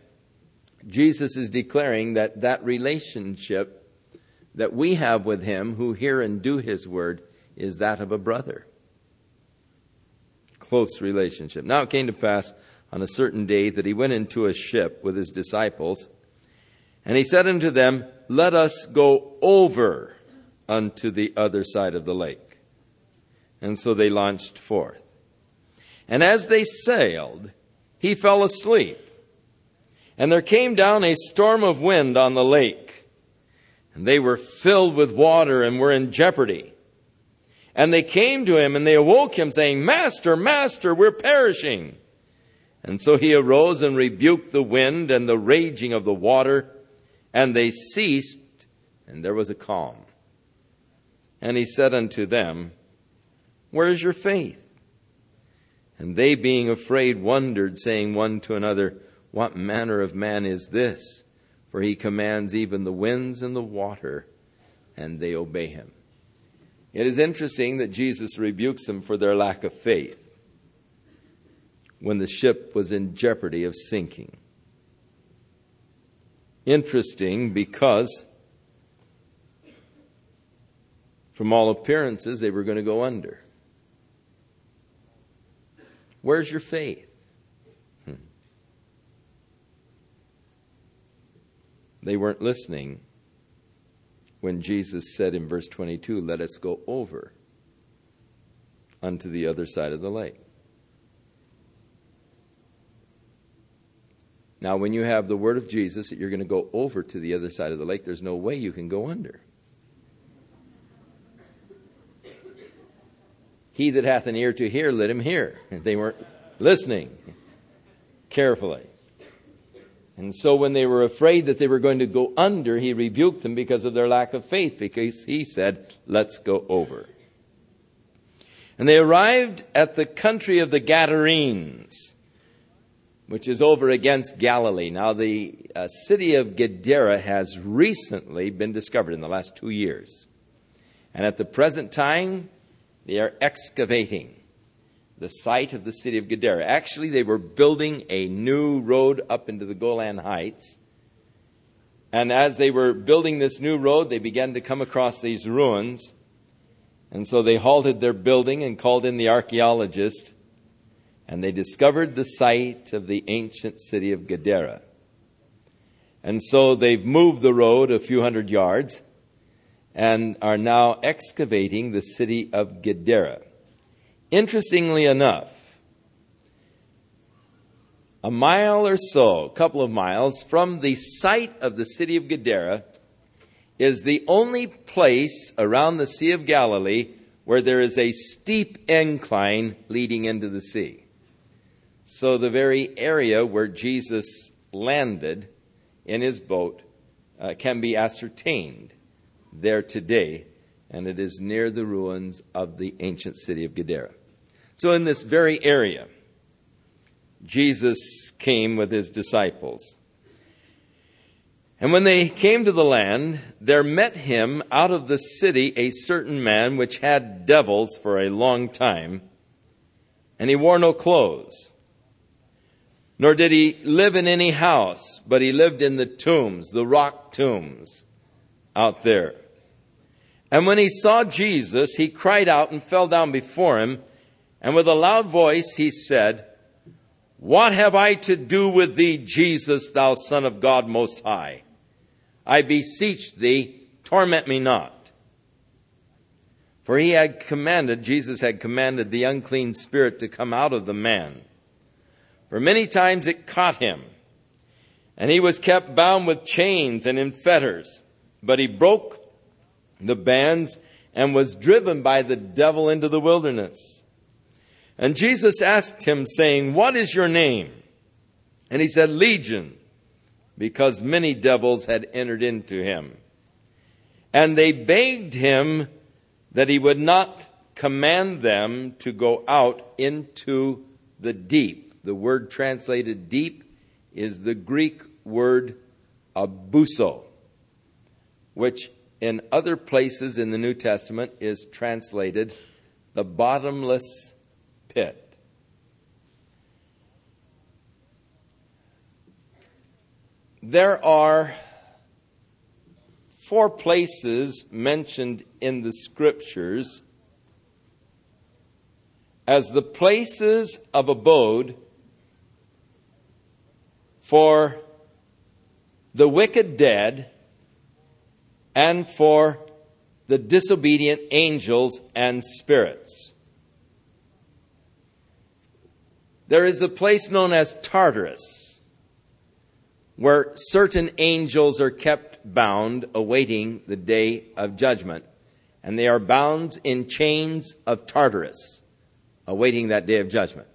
Jesus is declaring that that relationship that we have with Him who hear and do His word is that of a brother. Close relationship. Now it came to pass on a certain day that he went into a ship with his disciples. And he said unto them, Let us go over unto the other side of the lake. And so they launched forth. And as they sailed, he fell asleep. And there came down a storm of wind on the lake, and they were filled with water and were in jeopardy. And they came to him and they awoke him, saying, Master, Master, we're perishing. And so he arose and rebuked the wind and the raging of the water, and they ceased, and there was a calm. And he said unto them, Where is your faith? And they, being afraid, wondered, saying one to another, What manner of man is this? For he commands even the winds and the water, and they obey him. It is interesting that Jesus rebukes them for their lack of faith when the ship was in jeopardy of sinking. Interesting because, from all appearances, they were going to go under. Where's your faith? They weren't listening when Jesus said in verse 22, Let us go over unto the other side of the lake. Now, when you have the word of Jesus that you're going to go over to the other side of the lake, there's no way you can go under. He that hath an ear to hear, let him hear. They weren't listening carefully. And so when they were afraid that they were going to go under, he rebuked them because of their lack of faith, because he said, Let's go over. And they arrived at the country of the Gadarenes, which is over against Galilee. Now, the uh, city of Gadara has recently been discovered in the last two years. And at the present time, they are excavating the site of the city of Gadara. Actually, they were building a new road up into the Golan Heights. And as they were building this new road, they began to come across these ruins. And so they halted their building and called in the archaeologist. And they discovered the site of the ancient city of Gadara. And so they've moved the road a few hundred yards and are now excavating the city of Gadara. Interestingly enough, a mile or so, a couple of miles from the site of the city of Gadara, is the only place around the Sea of Galilee where there is a steep incline leading into the sea. So, the very area where Jesus landed in his boat uh, can be ascertained there today, and it is near the ruins of the ancient city of Gadara. So, in this very area, Jesus came with his disciples. And when they came to the land, there met him out of the city a certain man which had devils for a long time, and he wore no clothes. Nor did he live in any house, but he lived in the tombs, the rock tombs out there. And when he saw Jesus, he cried out and fell down before him. And with a loud voice he said, What have I to do with thee, Jesus, thou Son of God Most High? I beseech thee, torment me not. For he had commanded, Jesus had commanded the unclean spirit to come out of the man. For many times it caught him, and he was kept bound with chains and in fetters. But he broke the bands and was driven by the devil into the wilderness. And Jesus asked him, saying, What is your name? And he said, Legion, because many devils had entered into him. And they begged him that he would not command them to go out into the deep. The word translated deep is the Greek word abuso, which in other places in the New Testament is translated the bottomless pit. There are four places mentioned in the scriptures as the places of abode for the wicked dead and for the disobedient angels and spirits. There is the place known as Tartarus, where certain angels are kept bound, awaiting the day of judgment. And they are bound in chains of Tartarus, awaiting that day of judgment.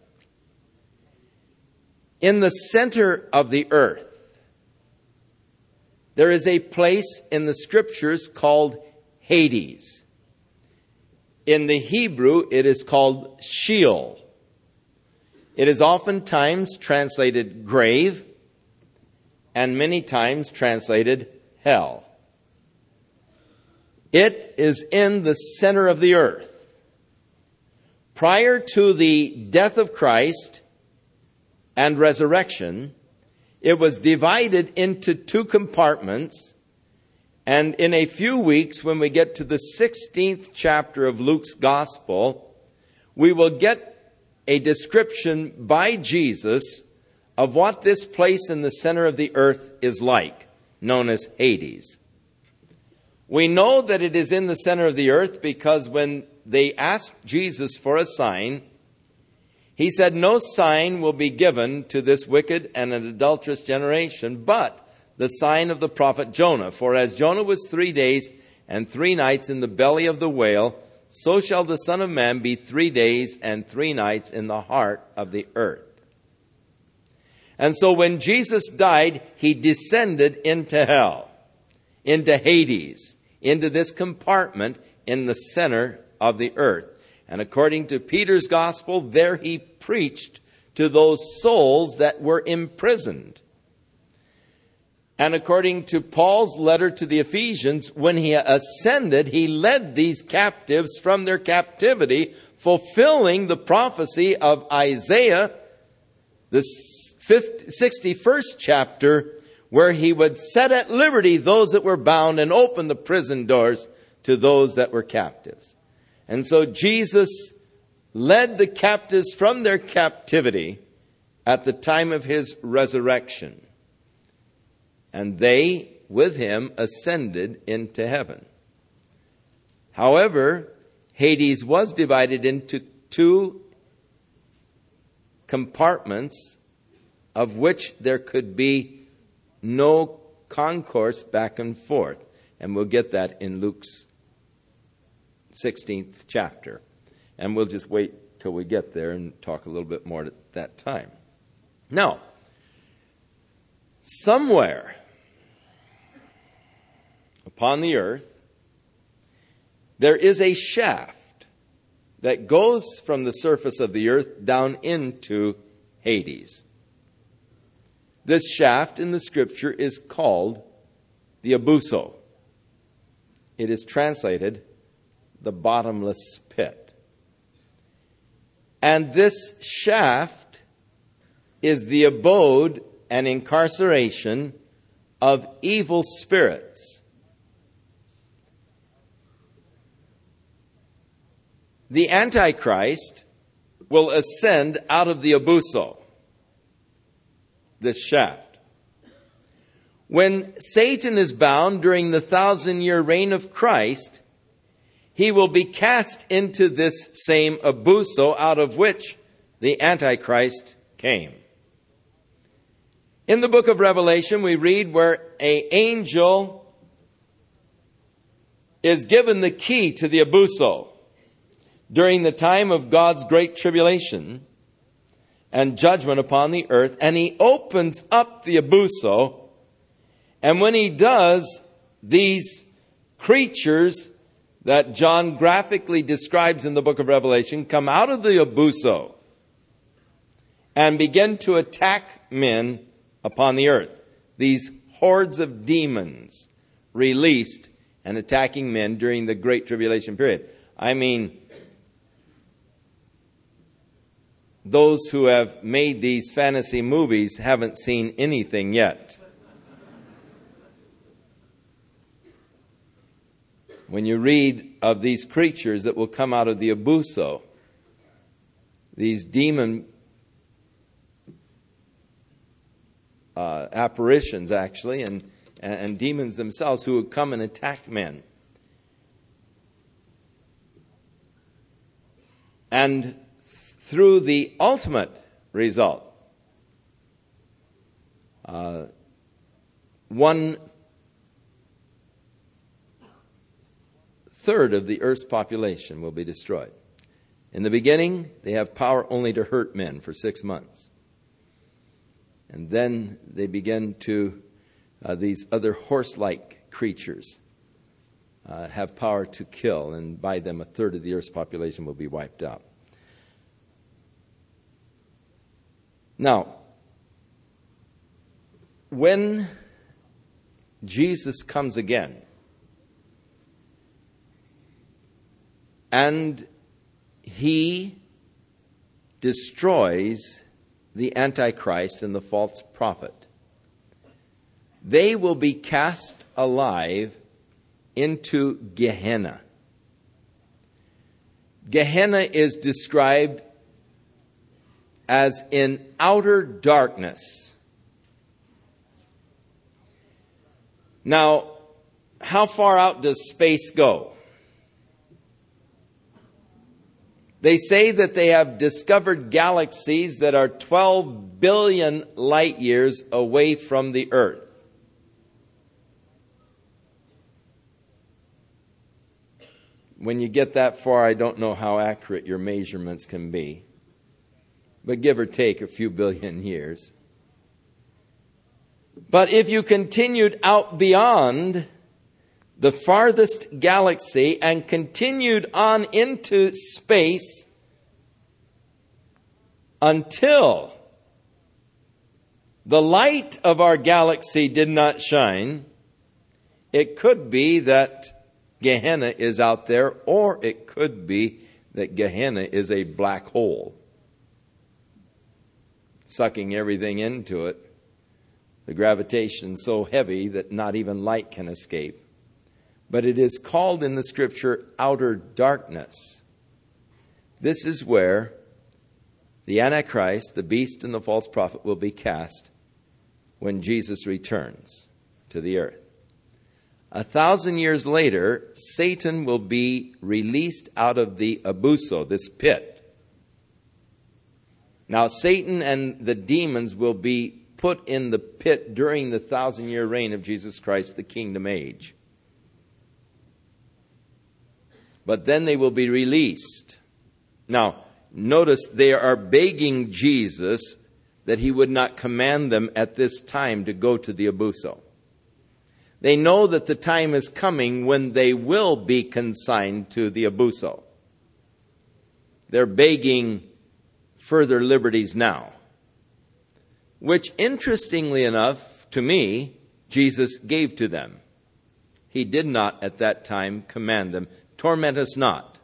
In the center of the earth, there is a place in the scriptures called Hades. In the Hebrew, it is called Sheol. It is oftentimes translated grave and many times translated hell. It is in the center of the earth. Prior to the death of Christ and resurrection, it was divided into two compartments. And in a few weeks, when we get to the 16th chapter of Luke's Gospel, we will get a description by Jesus of what this place in the center of the earth is like, known as Hades. We know that it is in the center of the earth because when they asked Jesus for a sign, he said, No sign will be given to this wicked and an adulterous generation, but the sign of the prophet Jonah. For as Jonah was three days and three nights in the belly of the whale, so shall the Son of Man be three days and three nights in the heart of the earth. And so when Jesus died, he descended into hell, into Hades, into this compartment in the center of the earth. And according to Peter's gospel, there he preached to those souls that were imprisoned. And according to Paul's letter to the Ephesians, when he ascended, he led these captives from their captivity, fulfilling the prophecy of Isaiah, the 61st chapter, where he would set at liberty those that were bound and open the prison doors to those that were captives. And so Jesus led the captives from their captivity at the time of his resurrection and they with him ascended into heaven. However, Hades was divided into two compartments of which there could be no concourse back and forth. And we'll get that in Luke's 16th chapter. And we'll just wait till we get there and talk a little bit more at that time. Now, somewhere upon the earth, there is a shaft that goes from the surface of the earth down into Hades. This shaft in the scripture is called the abuso. It is translated the bottomless pit. And this shaft is the abode and incarceration of evil spirits the Antichrist will ascend out of the abuso, this shaft. When Satan is bound during the thousand year reign of Christ, he will be cast into this same abuso out of which the Antichrist came. In the book of Revelation, we read where a angel is given the key to the abuso during the time of God's great tribulation and judgment upon the earth, and he opens up the abuso. And when he does, these creatures that John graphically describes in the book of Revelation come out of the abuso and begin to attack men upon the earth. These hordes of demons released and attacking men during the Great Tribulation period. I mean, those who have made these fantasy movies haven't seen anything yet. When you read of these creatures that will come out of the abuso, these demon uh, apparitions, actually, and, and, and demons themselves who would come and attack men. And through the ultimate result. Uh, one third of the earth's population will be destroyed. In the beginning, they have power only to hurt men for six months. And then they begin to, uh, these other horse like creatures uh, have power to kill, and by them, a third of the earth's population will be wiped out. Now, when Jesus comes again, and he destroys the Antichrist and the false prophet. They will be cast alive into Gehenna. Gehenna is described as in outer darkness. Now, how far out does space go? They say that they have discovered galaxies that are 12 billion light years away from the Earth. When you get that far, I don't know how accurate your measurements can be, but give or take a few billion years. But if you continued out beyond the farthest galaxy and continued on into space until the light of our galaxy did not shine, it could be that Gehenna is out there, or it could be that Gehenna is a black hole, sucking everything into it. The gravitation so heavy that not even light can escape but it is called in the scripture outer darkness. This is where the Antichrist, the beast, and the false prophet will be cast when Jesus returns to the earth. A thousand years later, Satan will be released out of the abuso, this pit. Now, Satan and the demons will be put in the pit during the thousand year reign of Jesus Christ, the kingdom age but then they will be released. Now, notice they are begging Jesus that he would not command them at this time to go to the Abuso. They know that the time is coming when they will be consigned to the Abuso. They're begging further liberties now. Which, interestingly enough, to me, Jesus gave to them. He did not at that time command them Torment us not.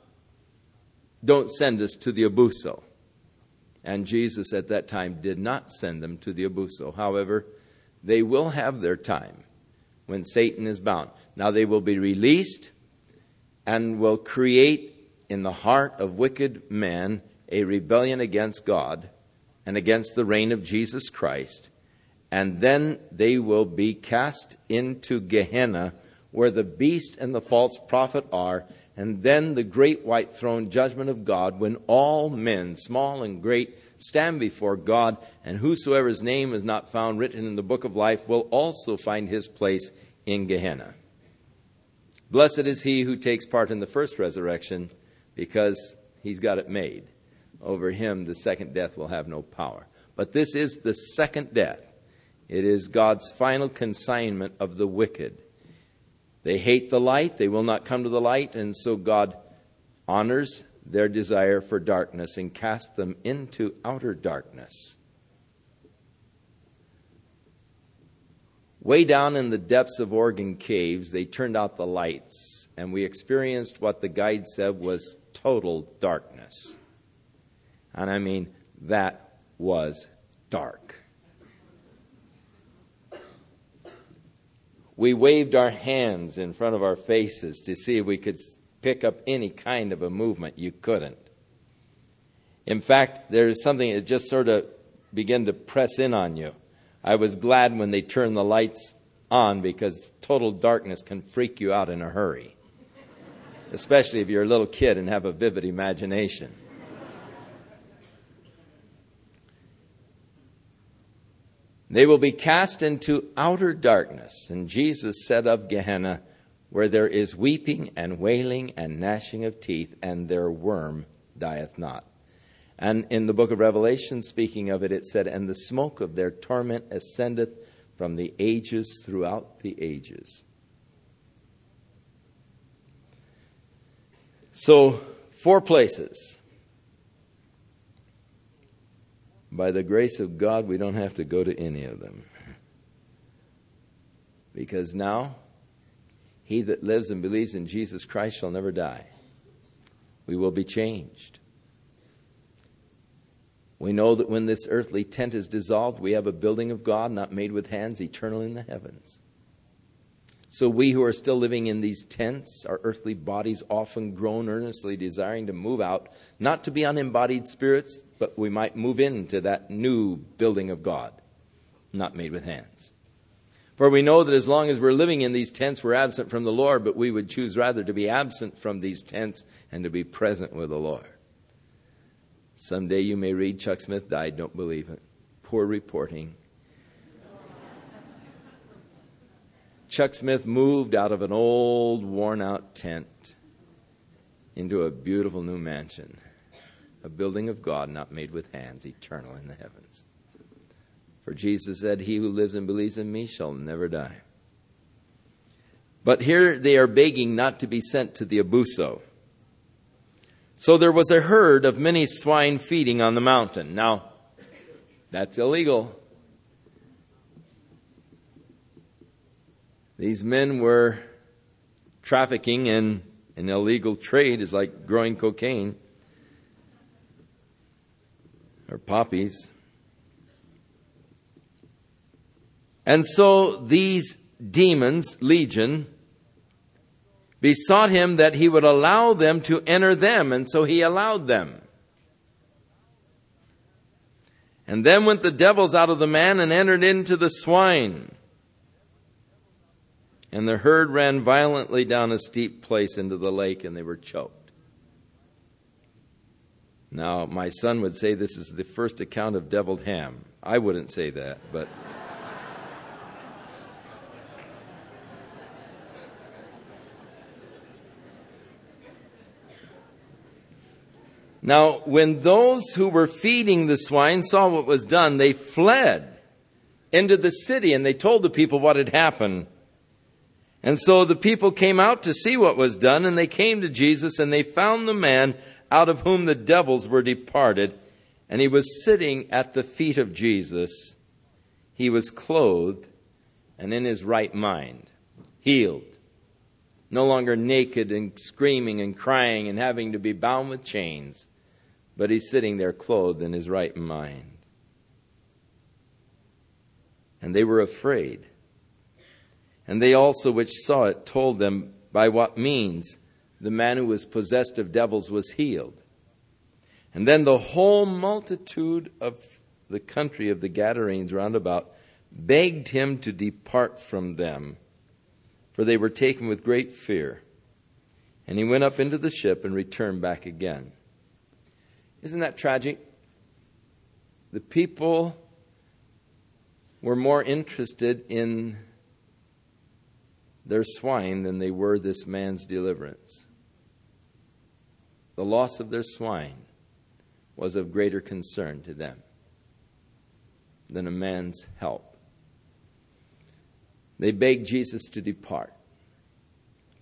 Don't send us to the Abuso. And Jesus at that time did not send them to the Abuso. However, they will have their time when Satan is bound. Now they will be released and will create in the heart of wicked men a rebellion against God and against the reign of Jesus Christ. And then they will be cast into Gehenna, where the beast and the false prophet are, and then the great white throne judgment of God, when all men, small and great, stand before God, and whosoever's name is not found written in the book of life will also find his place in Gehenna. Blessed is he who takes part in the first resurrection, because he's got it made. Over him, the second death will have no power. But this is the second death. It is God's final consignment of the wicked. They hate the light, they will not come to the light, and so God honors their desire for darkness and casts them into outer darkness. Way down in the depths of Oregon caves, they turned out the lights, and we experienced what the guide said was total darkness. And I mean, that was dark. we waved our hands in front of our faces to see if we could pick up any kind of a movement. You couldn't. In fact, there's something that just sort of began to press in on you. I was glad when they turned the lights on because total darkness can freak you out in a hurry, especially if you're a little kid and have a vivid imagination. They will be cast into outer darkness. And Jesus said of Gehenna, where there is weeping and wailing and gnashing of teeth, and their worm dieth not. And in the book of Revelation, speaking of it, it said, And the smoke of their torment ascendeth from the ages throughout the ages. So, four places. By the grace of God, we don't have to go to any of them. Because now, he that lives and believes in Jesus Christ shall never die. We will be changed. We know that when this earthly tent is dissolved, we have a building of God not made with hands, eternal in the heavens. So we who are still living in these tents, our earthly bodies often groan earnestly desiring to move out, not to be unembodied spirits, but we might move into that new building of God, not made with hands. For we know that as long as we're living in these tents, we're absent from the Lord, but we would choose rather to be absent from these tents and to be present with the Lord. Someday you may read Chuck Smith died, don't believe it. Poor reporting. Chuck Smith moved out of an old, worn out tent into a beautiful new mansion, a building of God not made with hands, eternal in the heavens. For Jesus said, He who lives and believes in me shall never die. But here they are begging not to be sent to the Abuso. So there was a herd of many swine feeding on the mountain. Now, that's illegal. These men were trafficking in an illegal trade, is like growing cocaine or poppies. And so these demons, legion, besought him that he would allow them to enter them, and so he allowed them. And then went the devils out of the man and entered into the swine. And the herd ran violently down a steep place into the lake, and they were choked. Now, my son would say this is the first account of deviled ham. I wouldn't say that, but. Now, when those who were feeding the swine saw what was done, they fled into the city and they told the people what had happened. And so the people came out to see what was done, and they came to Jesus, and they found the man out of whom the devils were departed, and he was sitting at the feet of Jesus. He was clothed and in his right mind, healed, no longer naked and screaming and crying and having to be bound with chains but he's sitting there clothed in his right mind. And they were afraid. And they also which saw it told them by what means the man who was possessed of devils was healed. And then the whole multitude of the country of the Gadarenes round about begged him to depart from them, for they were taken with great fear. And he went up into the ship and returned back again. Isn't that tragic? The people were more interested in their swine than they were this man's deliverance. The loss of their swine was of greater concern to them than a man's help. They begged Jesus to depart.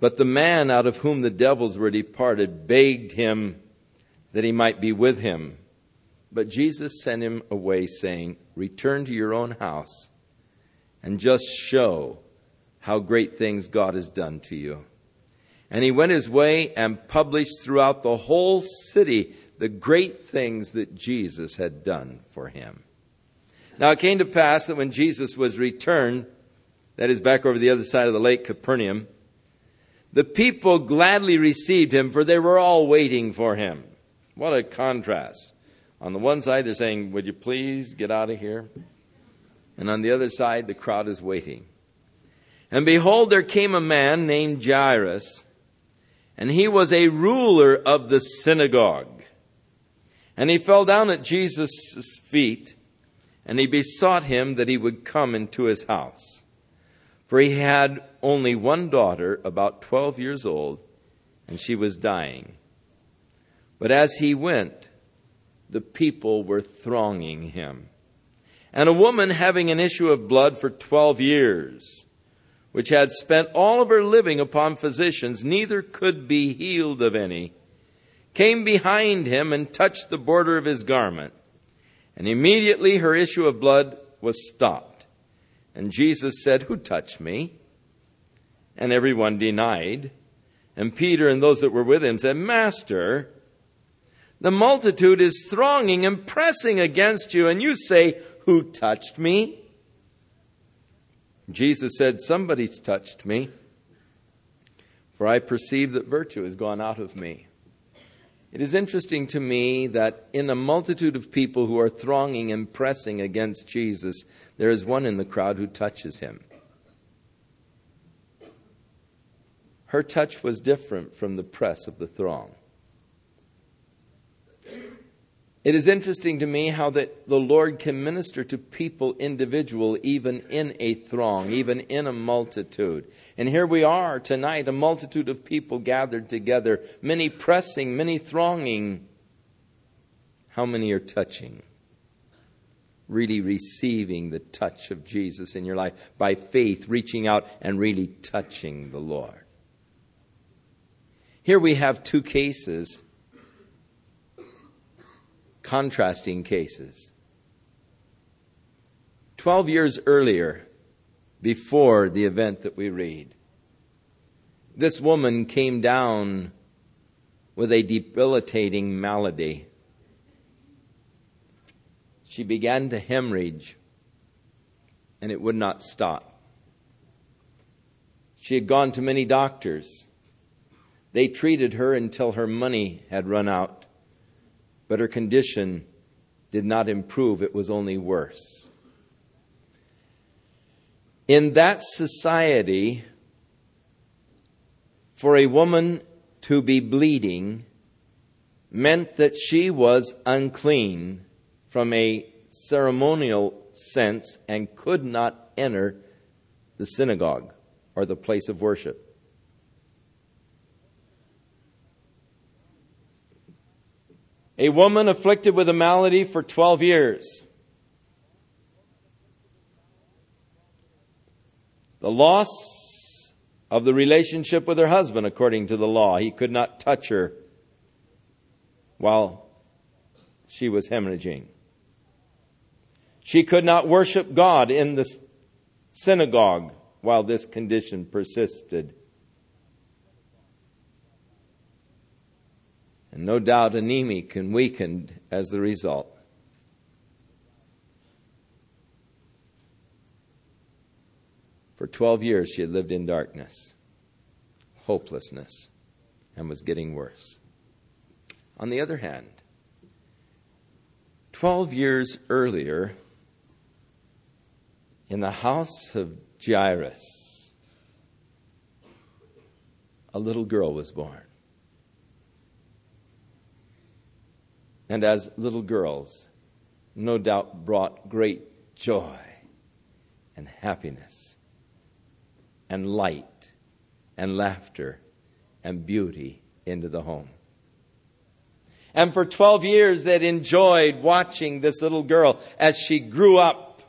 But the man out of whom the devils were departed begged him that he might be with him. But Jesus sent him away, saying, Return to your own house and just show how great things God has done to you. And he went his way and published throughout the whole city the great things that Jesus had done for him. Now it came to pass that when Jesus was returned, that is back over the other side of the lake, Capernaum, the people gladly received him, for they were all waiting for him. What a contrast. On the one side, they're saying, Would you please get out of here? And on the other side, the crowd is waiting. And behold, there came a man named Jairus, and he was a ruler of the synagogue. And he fell down at Jesus' feet and he besought him that he would come into his house. For he had only one daughter, about twelve years old, and she was dying. But as he went, the people were thronging him. And a woman having an issue of blood for twelve years, which had spent all of her living upon physicians, neither could be healed of any, came behind him and touched the border of his garment. And immediately her issue of blood was stopped. And Jesus said, Who touched me? And everyone denied. And Peter and those that were with him said, Master, the multitude is thronging and pressing against you, and you say, Who touched me? Jesus said, Somebody's touched me, for I perceive that virtue has gone out of me. It is interesting to me that in a multitude of people who are thronging and pressing against Jesus, there is one in the crowd who touches him. Her touch was different from the press of the throng. It is interesting to me how that the Lord can minister to people individual even in a throng, even in a multitude. And here we are tonight, a multitude of people gathered together, many pressing, many thronging. How many are touching? Really receiving the touch of Jesus in your life by faith, reaching out and really touching the Lord. Here we have two cases contrasting cases. Twelve years earlier, before the event that we read, this woman came down with a debilitating malady. She began to hemorrhage, and it would not stop. She had gone to many doctors. They treated her until her money had run out but her condition did not improve, it was only worse. In that society, for a woman to be bleeding meant that she was unclean from a ceremonial sense and could not enter the synagogue or the place of worship. A woman afflicted with a malady for 12 years. The loss of the relationship with her husband, according to the law. He could not touch her while she was hemorrhaging. She could not worship God in the synagogue while this condition persisted. And no doubt anemic and weakened as the result. For 12 years, she had lived in darkness, hopelessness, and was getting worse. On the other hand, 12 years earlier, in the house of Jairus, a little girl was born. And as little girls, no doubt brought great joy and happiness and light and laughter and beauty into the home. And for 12 years, they'd enjoyed watching this little girl as she grew up.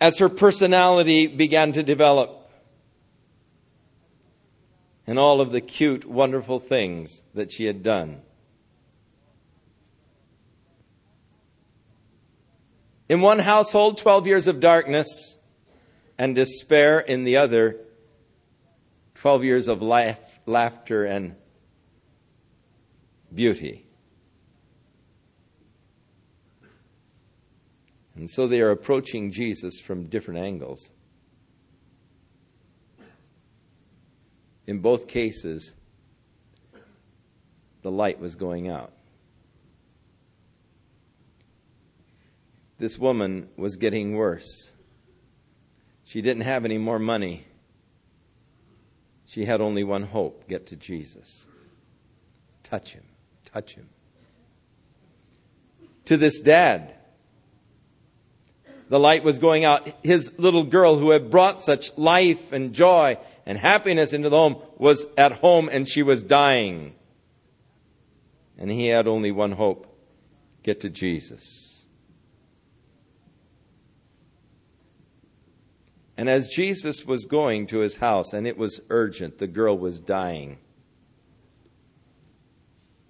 As her personality began to develop and all of the cute, wonderful things that she had done. In one household, 12 years of darkness and despair. In the other, 12 years of laugh, laughter and beauty. And so they are approaching Jesus from different angles. In both cases, the light was going out. This woman was getting worse. She didn't have any more money. She had only one hope get to Jesus. Touch him. Touch him. to this dad. The light was going out. His little girl, who had brought such life and joy and happiness into the home, was at home and she was dying. And he had only one hope get to Jesus. And as Jesus was going to his house, and it was urgent, the girl was dying.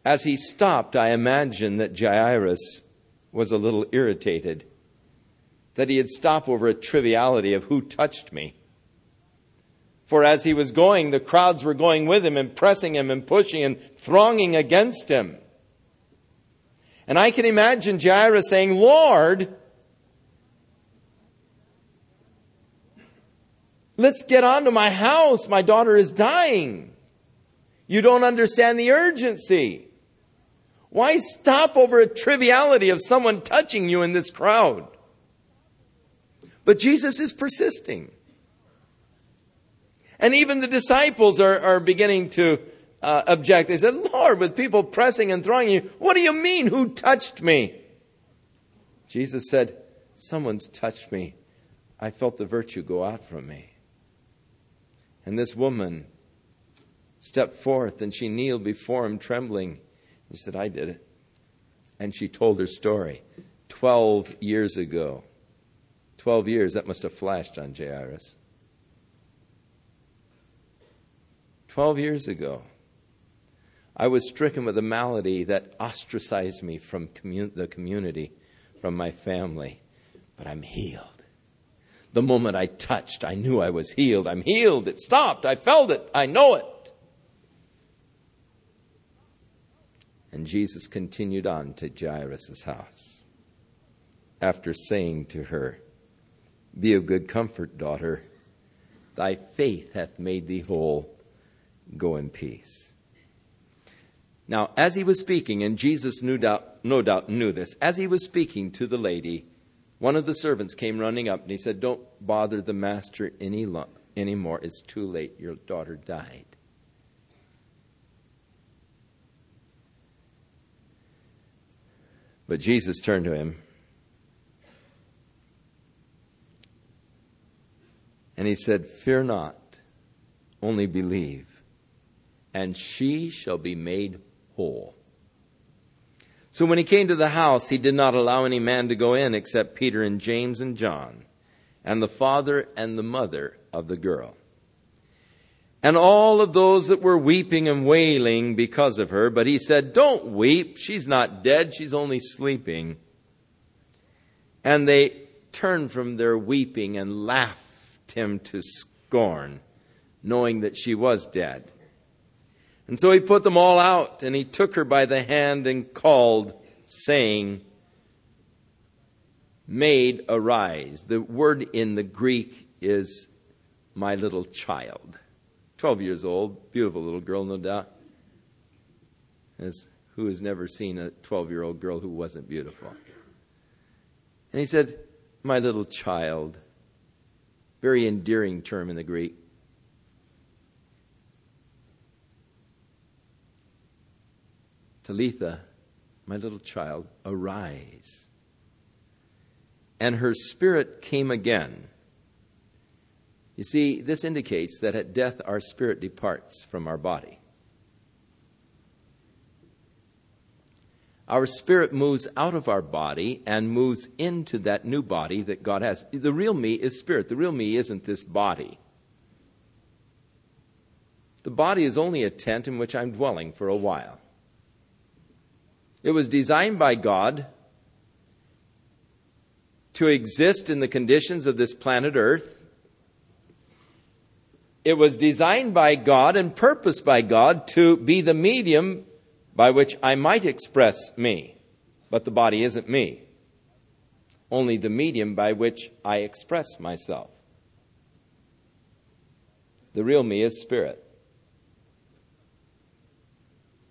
As he stopped, I imagine that Jairus was a little irritated that he had stopped over a triviality of who touched me. For as he was going, the crowds were going with him and pressing him and pushing and thronging against him. And I can imagine Jairus saying, Lord, let's get on to my house. My daughter is dying. You don't understand the urgency. Why stop over a triviality of someone touching you in this crowd? But Jesus is persisting. And even the disciples are, are beginning to uh, object. They said, Lord, with people pressing and throwing you, what do you mean? Who touched me? Jesus said, Someone's touched me. I felt the virtue go out from me. And this woman stepped forth and she kneeled before him, trembling. He said, I did it. And she told her story 12 years ago. 12 years, that must have flashed on Jairus. 12 years ago, I was stricken with a malady that ostracized me from commun- the community, from my family, but I'm healed. The moment I touched, I knew I was healed. I'm healed. It stopped. I felt it. I know it. And Jesus continued on to Jairus' house after saying to her, be of good comfort, daughter. Thy faith hath made thee whole. Go in peace. Now, as he was speaking, and Jesus no doubt, no doubt knew this, as he was speaking to the lady, one of the servants came running up and he said, Don't bother the master any lo- anymore. It's too late. Your daughter died. But Jesus turned to him And he said, Fear not, only believe, and she shall be made whole. So when he came to the house, he did not allow any man to go in except Peter and James and John, and the father and the mother of the girl. And all of those that were weeping and wailing because of her, but he said, Don't weep, she's not dead, she's only sleeping. And they turned from their weeping and laughed him to scorn, knowing that she was dead. And so he put them all out, and he took her by the hand and called, saying, Maid, arise. The word in the Greek is my little child. 12 years old, beautiful little girl, no doubt. As who has never seen a 12 year old girl who wasn't beautiful? And he said, My little child, very endearing term in the Greek. Talitha, my little child, arise. And her spirit came again. You see, this indicates that at death our spirit departs from our body. Our spirit moves out of our body and moves into that new body that God has. The real me is spirit. The real me isn't this body. The body is only a tent in which I'm dwelling for a while. It was designed by God to exist in the conditions of this planet Earth. It was designed by God and purposed by God to be the medium by which I might express me, but the body isn't me, only the medium by which I express myself. The real me is spirit.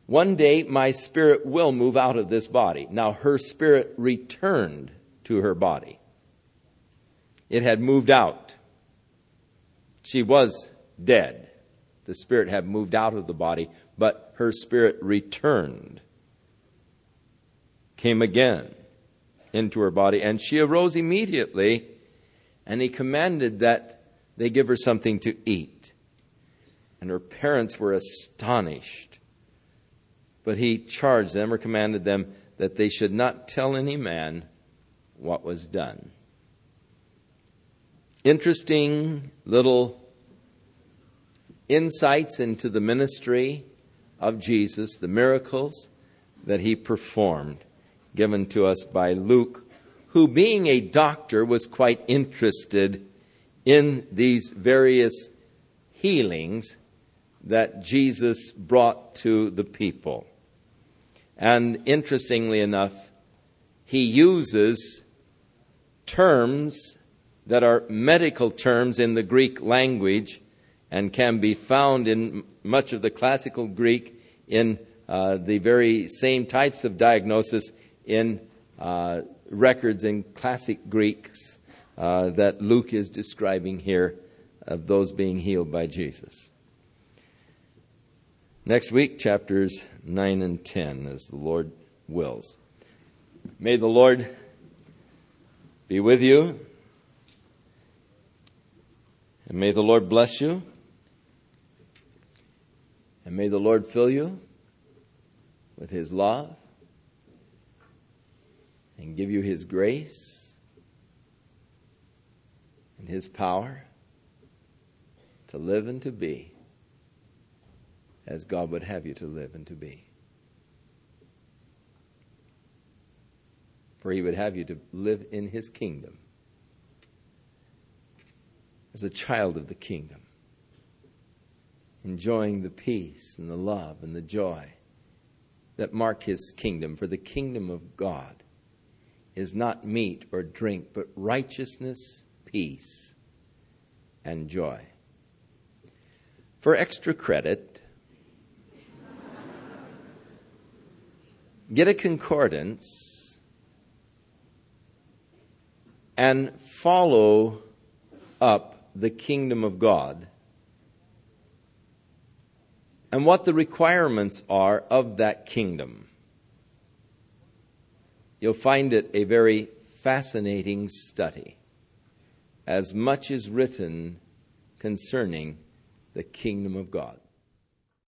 One day my spirit will move out of this body. Now her spirit returned to her body. It had moved out. She was dead. The spirit had moved out of the body, but her spirit returned, came again, into her body, and she arose immediately, and he commanded that they give her something to eat. And her parents were astonished. But he charged them or commanded them that they should not tell any man what was done. Interesting little insights into the ministry of Jesus, the miracles that he performed, given to us by Luke, who, being a doctor, was quite interested in these various healings that Jesus brought to the people. And interestingly enough, he uses terms that are medical terms in the Greek language and can be found in much of the classical Greek in uh, the very same types of diagnosis in uh, records in classic Greeks uh, that Luke is describing here of those being healed by Jesus. Next week, chapters 9 and 10, as the Lord wills. May the Lord be with you, and may the Lord bless you, and may the Lord fill you with His love and give you His grace and His power to live and to be as God would have you to live and to be. For He would have you to live in His kingdom as a child of the kingdom, enjoying the peace and the love and the joy that mark His kingdom. For the kingdom of God is not meat or drink, but righteousness, peace, and joy. For extra credit, get a concordance and follow up the kingdom of God and what the requirements are of that kingdom. You'll find it a very fascinating study, as much is written concerning the kingdom of God.